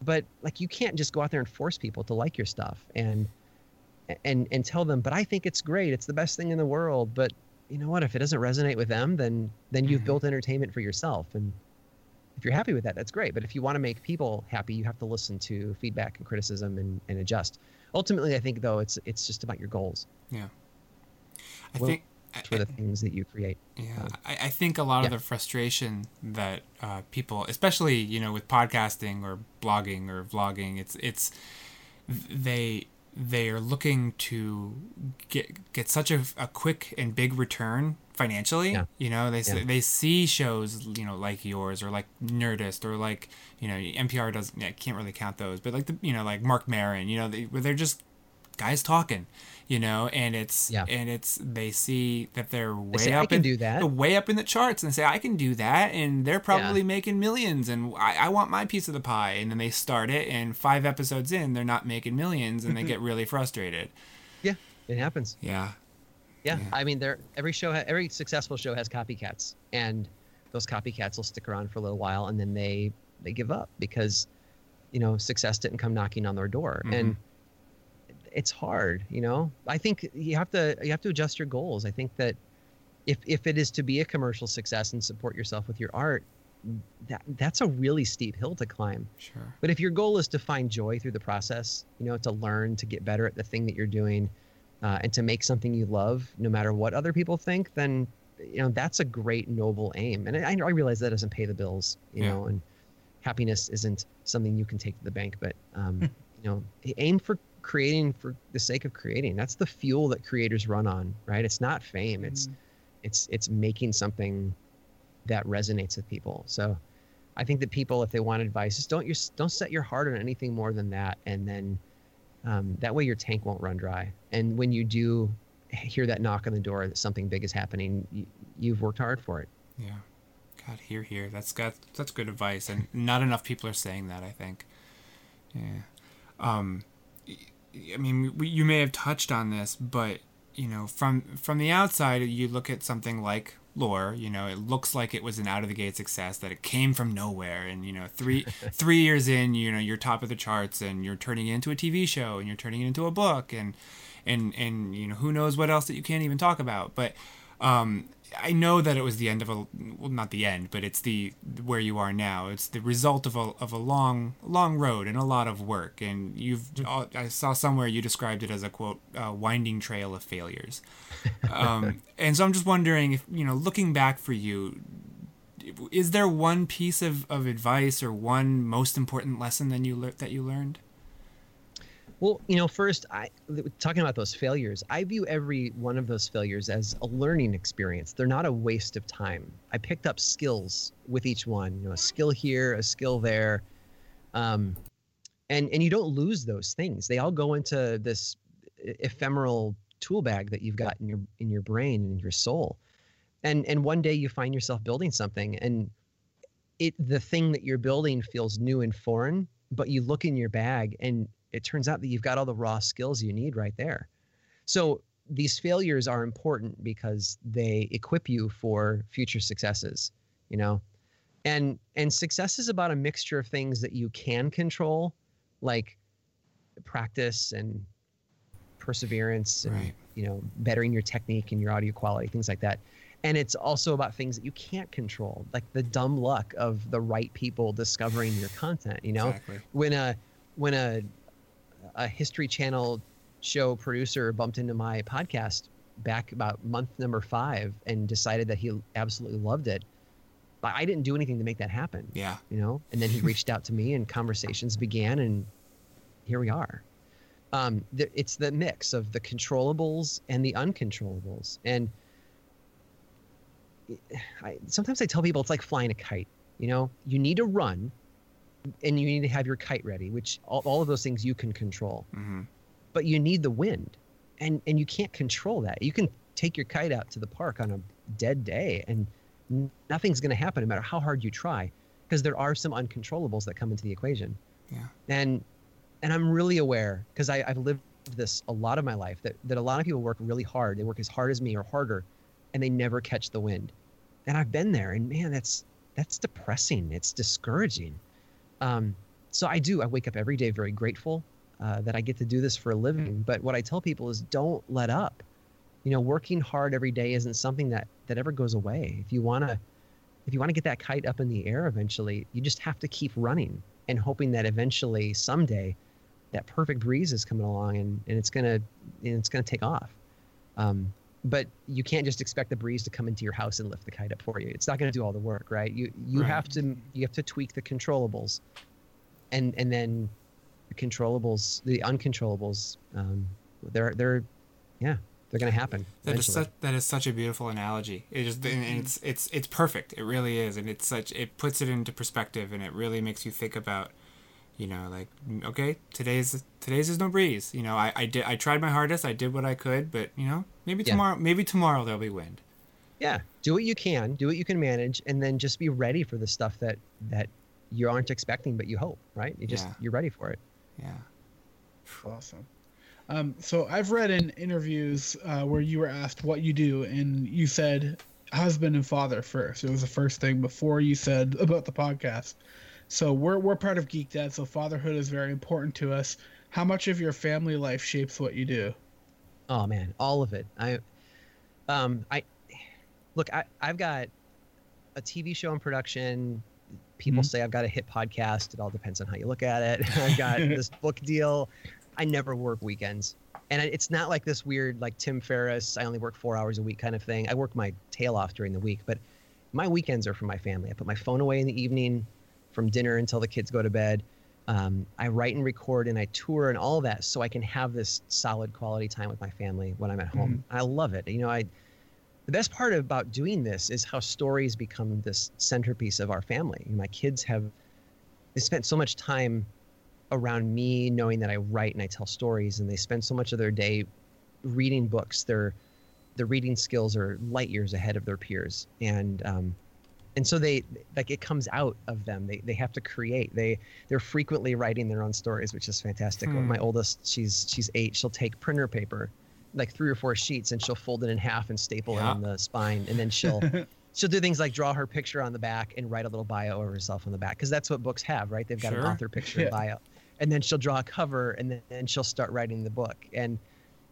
but like you can't just go out there and force people to like your stuff and and and tell them but i think it's great it's the best thing in the world but you know what? If it doesn't resonate with them, then then you've Mhm. built entertainment for yourself. And if you're happy with that, that's great. But if you want to make people happy, you have to listen to feedback and criticism and, and adjust. Ultimately, I think though it's it's just about your goals Yeah. I Well, think for the things that you create. Yeah, I, I think a lot of the frustration that uh, people, especially you know with podcasting or blogging or vlogging, it's it's they they are looking to get get such a, a quick and big return financially. Yeah. You know, they Yeah. they see shows you know like yours or like Nerdist or like you know NPR doesn't yeah, can't really count those, but like the you know like Marc Maron, you know, they, where they're just guys talking, you know, and it's Yeah. and it's they see that they're way say, up "I can in, do that." way up in the charts and say I can do that and they're probably making millions and I, I want my piece of the pie and then they start it and five episodes in they're not making millions and they mm-hmm. get really frustrated. Yeah, it happens. Yeah. Yeah, Yeah. I mean, there every show, ha- every successful show has copycats, and those copycats will stick around for a little while, and then they they give up because you know success didn't come knocking on their door, and mm-hmm. It's hard. You know, I think you have to you have to adjust your goals. I think that if if it is to be a commercial success and support yourself with your art, that that's a really steep hill to climb. Sure. But if your goal is to find joy through the process, you know, to learn, to get better at the thing that you're doing, uh, and to make something you love, no matter what other people think, then you know that's a great noble aim. And I, I realize that doesn't pay the bills, you Yeah. know, and happiness isn't something you can take to the bank. But um, Hmm. you know, aim for creating for the sake of creating. That's the fuel that creators run on, right? It's not fame. It's it's it's making something that resonates with people. So I think that people, if they want advice, just don't you don't set your heart on anything more than that, and then um, that way your tank won't run dry. And when you do hear that knock on the door that something big is happening, you, you've worked hard for it. Yeah. God, here, here. That's got that's good advice, and not enough people are saying that. I think. Yeah. Um, I mean, you may have touched on this, but you know, from from the outside, you look at something like lore. You know, it looks like it was an out of the gate success, that it came from nowhere, and you know, three three years in, you know, you're top of the charts, and you're turning it into a TV show, and you're turning it into a book, and and and you know, who knows what else that you can't even talk about, but. Um, I know that it was the end of a well, not the end, but it's the where you are now. It's the result of a of a long long road and a lot of work. And you've I saw somewhere you described it as a quote uh, winding trail of failures. Um, and so I'm just wondering if you know, looking back for you, is there one piece of, of advice or one most important lesson that you lear- that you learned? Well, you know, first, I talking about those failures. I view every one of those failures as a learning experience. They're not a waste of time. I picked up skills with each one. You know, a skill here, a skill there, um, and and you don't lose those things. They all go into this ephemeral tool bag that you've got in your in your brain and in your soul. And and one day you find yourself building something, and it the thing that you're building feels new and foreign. But you look in your bag and it turns out that you've got all the raw skills you need right there. So these failures are important because they equip you for future successes, you know. And and success is about a mixture of things that you can control, like practice and perseverance and Right. you know, bettering your technique and your audio quality, things like that. And it's also about things that you can't control, like the dumb luck of the right people discovering your content, you know Exactly. when a when a a history channel show producer bumped into my podcast back about month number five and decided that he absolutely loved it. I I didn't do anything to make that happen Yeah. you know? And then he reached out to me and conversations began and here we are. Um, th- it's the mix of the controllables and the uncontrollables. And I, sometimes i tell people it's like flying a kite you know? You need to run and you need to have your kite ready which all, all of those things you can control. Hmm but you need the wind and and you can't control that. You can take your kite out to the park on a dead day and nothing's going to happen no matter how hard you try because there are some uncontrollables that come into the equation. Yeah. and and i'm really aware because i've lived this a lot of my life that, that a lot of people work really hard. They work as hard as me or harder and they never catch the wind. And i've been there and man that's that's depressing. It's discouraging um, so i do i wake up every day very grateful uh, that I get to do this for a living. But what I tell people is don't let up. you know, working hard every day isn't something that that ever goes away. If you want to if you want to get that kite up in the air eventually, you just have to keep running and hoping that eventually someday that perfect breeze is coming along and, and it's gonna and it's gonna take off. Um, but you can't just expect the breeze to come into your house and lift the kite up for you. It's not going to do all the work, right? You you Right. have to you have to tweak the controllables, and and then the controllables, the uncontrollables, um, they're they're yeah they're going to happen. That is such that is such a beautiful analogy. It just and and it's it's it's perfect. It really is, and it's such it puts it into perspective, and it really makes you think about, you know, like okay, today's today's is no breeze. You know, I I did I tried my hardest. I did what I could, but you know, maybe Yeah. tomorrow maybe tomorrow there'll be wind. yeah do what you can do what you can manage and then just be ready for the stuff that that you aren't expecting but you hope right you just Yeah. you're ready for it Yeah. Awesome. Um, so I've read in interviews uh, where you were asked what you do, and you said husband and father first. It was the first thing before you said about the podcast. So we're we're part of Geek Dad, so fatherhood is very important to us. How much of your family life shapes what you do? Oh man, all of it. I, um, I, look, I, I've got a TV show in production. People Mhm. say I've got a hit podcast. It all depends on how you look at it. I've got this book deal. I never work weekends, and it's not like this weird like Tim Ferriss. I only work four hours a week kind of thing. I work my tail off during the week, but my weekends are for my family. I put my phone away in the evening, from dinner until the kids go to bed. Um, I write and record and I tour and all that so I can have this solid quality time with my family when I'm at home. I love it. You know, I the best part about doing this is how stories become this centerpiece of our family. My kids have they spent so much time around me knowing that I write and I tell stories and they spend so much of their day reading books. Their their reading skills are light years ahead of their peers. And um, and so they like it comes out of them they, they have to create they they're frequently writing their own stories which is fantastic Hmm. my oldest she's she's eight she'll take printer paper like three or four sheets and she'll fold it in half and staple Yeah. it on the spine and then she'll she'll do things like draw her picture on the back and write a little bio of herself on the back because that's what books have right they've got Sure. an author picture Yeah. and bio and then she'll draw a cover and then and she'll start writing the book and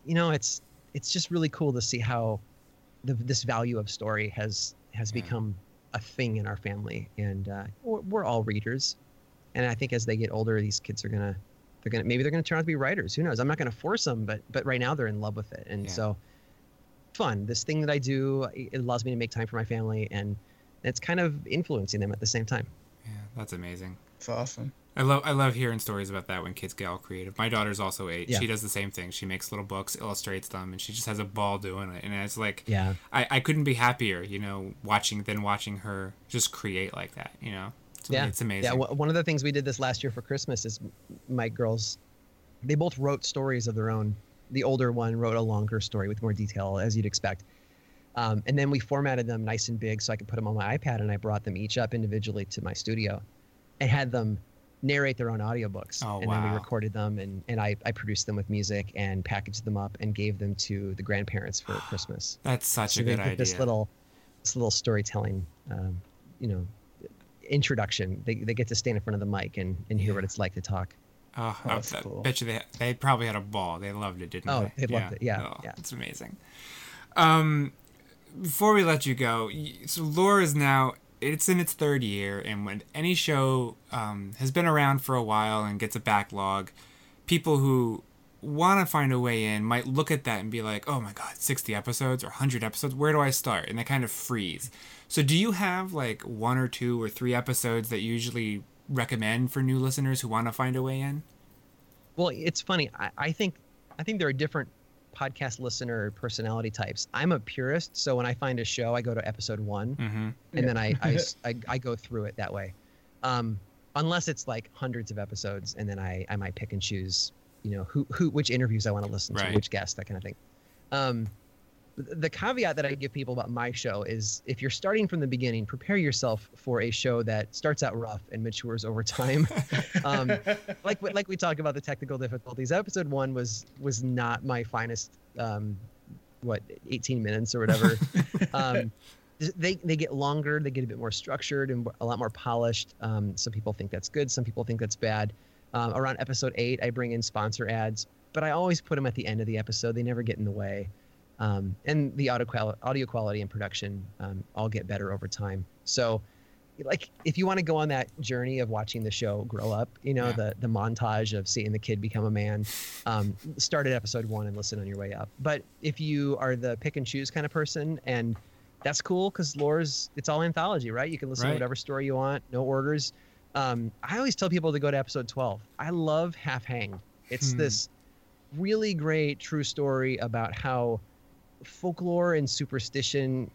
you know it's it's just really cool to see how the, this value of story has has Yeah. become a thing in our family and uh, we're, we're all readers and i think as they get older these kids are gonna they're gonna maybe they're gonna turn out to be writers who knows i'm not gonna force them but but right now they're in love with it and Yeah. so fun this thing that i do it allows me to make time for my family and it's kind of influencing them at the same time Yeah, that's amazing. It's awesome. I love I love hearing stories about that when kids get all creative. My daughter's also eight. Yeah. She does the same thing. She makes little books, illustrates them, and she just has a ball doing it. And it's like yeah I, I couldn't be happier, you know, watching than watching her just create like that, you know. It's, yeah it's amazing. yeah w- one of the things we did this last year for christmas is my girls they both wrote stories of their own the older one wrote a longer story with more detail as you'd expect um, and then we formatted them nice and big so i could put them on my ipad and i brought them each up individually to my studio and had them narrate their own audiobooks Oh, and then we recorded them and, and I, I produced them with music and packaged them up and gave them to the grandparents for christmas That's such so a good idea. this little this little storytelling um, you know introduction they, they get to stand in front of the mic and, and hear what it's like to talk oh, I that's bet- cool. bet you they they probably had a ball. They loved it, didn't they? Oh, they? they loved it. Yeah, Oh, yeah. It's amazing. Um, before we let you go, so Lore is now it's in its third year, and when any show um, has been around for a while and gets a backlog, people who want to find a way in might look at that and be like, "Oh my god, 60 episodes or 100 episodes, where do I start?" And they kind of freeze. So do you have like one or two or three episodes that you usually recommend for new listeners who want to find a way in? well it's funny I, I think i think there are different podcast listener personality types i'm a purist so when i find a show i go to episode one Mm-hmm. and then I go through it that way um, unless it's like hundreds of episodes and then I, I might pick and choose you know who, who which interviews i want to listen Right. to which guests that kind of thing um, th- the caveat that i give people about my show is if you're starting from the beginning prepare yourself for a show that starts out rough and matures over time um, like we- like we talked about the technical difficulties episode one was was not my finest um, what 18 minutes or whatever um, they they get longer, they get a bit more structured and a lot more polished. Um, some people think that's good, some people think that's bad. Um, around episode eight, I bring in sponsor ads, but I always put them at the end of the episode. They never get in the way. Um, and the audio quality, audio quality and production um, all get better over time. So, like, if you want to go on that journey of watching the show grow up, you know, Yeah. the the montage of seeing the kid become a man, um, start at episode one and listen on your way up. But if you are the pick and choose kind of person, and that's cool because lore's it's all anthology, right? You can listen Right. to whatever story you want, no orders. Um, I always tell people to go to episode 12. I love Half Hanged. It's Hmm. this really great true story about how folklore and superstition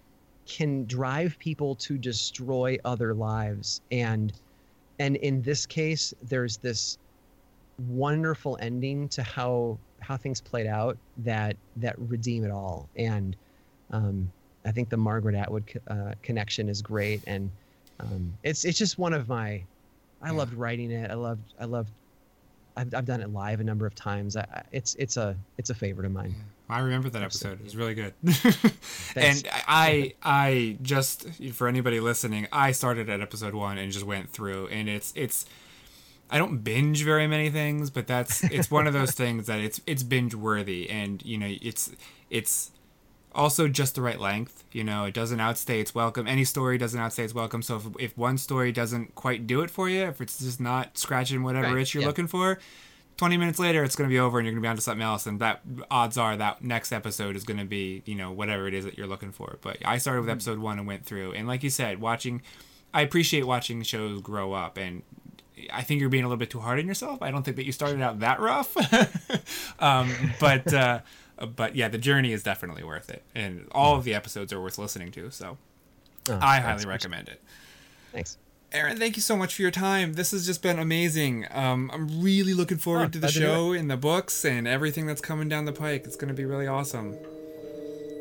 can drive people to destroy other lives. And and in this case there's this wonderful ending to how how things played out that that redeem it all. And um, I think the Margaret Atwood uh, connection is great. And um, it's it's just one of my I Yeah. loved writing it. I loved I loved I've, I've done it live a number of times. I, it's it's a it's a favorite of mine I remember that episode. It was really good. And I, I just for anybody listening, I started at episode one and just went through, and it's it's. I don't binge very many things, but that's it's one of those things that it's it's binge worthy, and you know it's it's also just the right length. You know, it doesn't outstay its welcome. Any story doesn't outstay its welcome. So if, if one story doesn't quite do it for you, if it's just not scratching whatever Right, itch you're yeah. looking for, 20 minutes later it's going to be over and you're going to be on to something else and that odds are that next episode is going to be you know whatever it is that you're looking for. But i started with episode one and went through and like you said watching i appreciate watching shows grow up and i think you're being a little bit too hard on yourself. I don't think that you started out that rough. Um, but uh, but yeah the journey is definitely worth it and all of the episodes are worth listening to so Oh, i highly recommend it. Thanks Aaron, thank you so much for your time. This has just been amazing. Um, I'm really looking forward Oh, to the glad to show and the books and everything that's coming down the pike. It's going to be really awesome.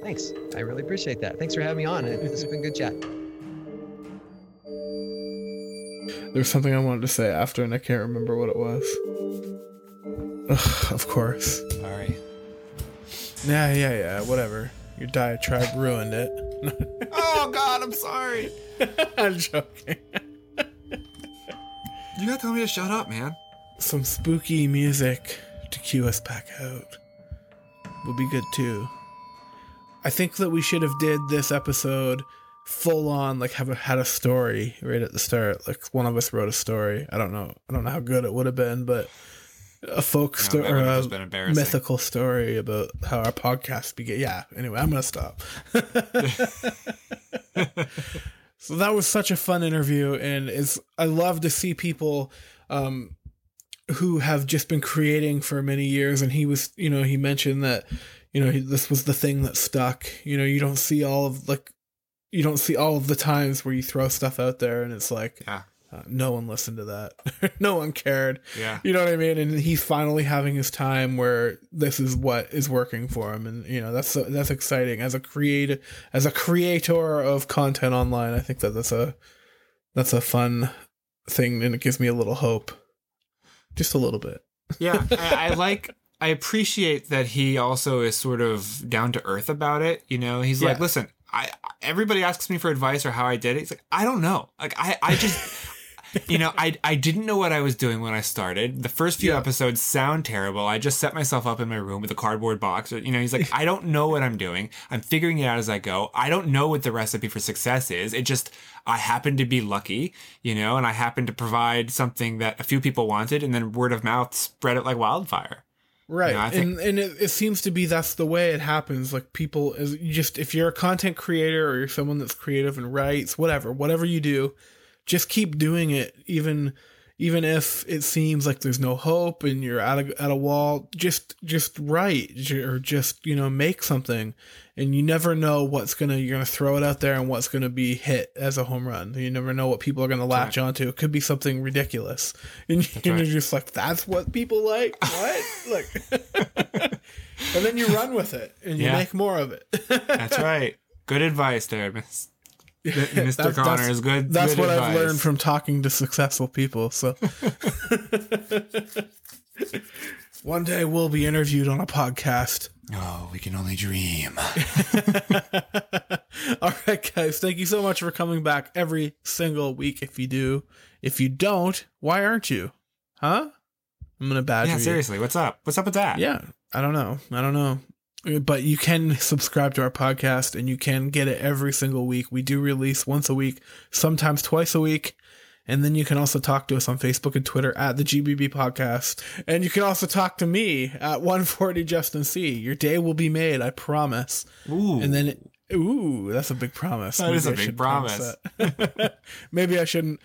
Thanks. I really appreciate that. Thanks for having me on. It- This has been good chat. There's something I wanted to say after, and I can't remember what it was. Ugh, of course. Sorry. Yeah, yeah, yeah. Whatever. Your diatribe ruined it. oh God, I'm sorry. I'm joking. You gotta tell me to shut up, man. Some spooky music to cue us back out would be good too. I think that we should have did this episode full on, like have a, had a story right at the start. Like one of us wrote a story. I don't know. I don't know how good it would have been, but a folk No, story or a just been embarrassing. mythical story about how our podcast began. Yeah. Anyway, I'm gonna stop. so that was such a fun interview, and it's I love to see people um, who have just been creating for many years. And he was, you know, he mentioned that, you know, he, this was the thing that stuck. You know, you don't see all of like, you don't see all of the times where you throw stuff out there, and it's like, Yeah. Uh, no one listened to that. no one cared. Yeah. You know what I mean? And he's finally having his time where this is what is working for him, and you know that's that's exciting as a create as a creator of content online. I think that that's a that's a fun thing, and it gives me a little hope, just a little bit. Yeah, I, I like. I appreciate that he also is sort of down to earth about it. You know, he's like, listen, I everybody asks me for advice or how I did it. He's like, I don't know. Like, I I just. You know, I I didn't know what I was doing when I started. The first few Yeah. episodes sound terrible. I just set myself up in my room with a cardboard box. You know, he's like, I don't know what I'm doing. I'm figuring it out as I go. I don't know what the recipe for success is. It just I happen to be lucky, you know, and I happen to provide something that a few people wanted, and then word of mouth spread it like wildfire. Right. I think- and and it, it seems to be that's the way it happens. Like people is just if you're a content creator or you're someone that's creative and writes, whatever, whatever you do, just keep doing it even even if it seems like there's no hope and you're at a at a wall, just just write or just, you know, make something. And you never know what's gonna you're gonna throw it out there and what's gonna be hit as a home run. You never know what people are gonna latch onto. It could be something ridiculous. And you're right. just like, that's what people like? What? like and then you run with it and you Yeah. make more of it. That's right. Good advice there, Miss- Mr. That's- Connor. that's- is good. That's good what I've learned from talking to successful people. So one day we'll be interviewed on a podcast. Oh, we can only dream. All right, guys. Thank you so much for coming back every single week. If you do, if you don't, why aren't you? Huh? I'm gonna badger yeah, you. seriously. What's up? What's up with that? Yeah, I don't know. I don't know. But you can subscribe to our podcast and you can get it every single week. We do release once a week, sometimes twice a week. And then you can also talk to us on Facebook and Twitter at the GBB Podcast. And you can also talk to me at 140 Justin C. Your day will be made, I promise. Ooh. And then, ooh, that's a big promise. That is Maybe a I big should promise. Maybe I shouldn't.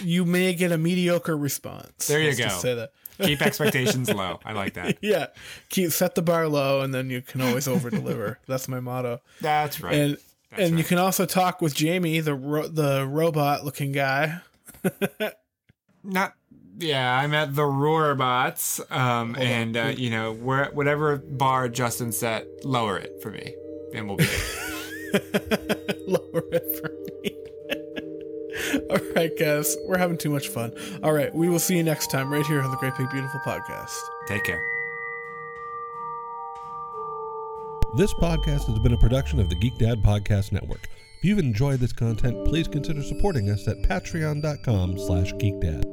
You may get a mediocre response. There you go. just say that. Keep expectations low. I like that. Yeah, keep set the bar low, and then you can always over deliver. That's my motto. That's right. And That's and you can also talk with Jamie, the ro- the robot looking guy. Not yeah, I'm at the Roarbots. Um and uh, you know, where whatever bar Justin set, lower it for me. And we'll be. Lower it for me. All right, guys, we're having too much fun. All right, we will see you next time right here on the Great Big Beautiful Podcast. Take care. This podcast has been a production of the Geek Dad Podcast Network. If you've enjoyed this content, please consider supporting us at patreon.com slash geekdad.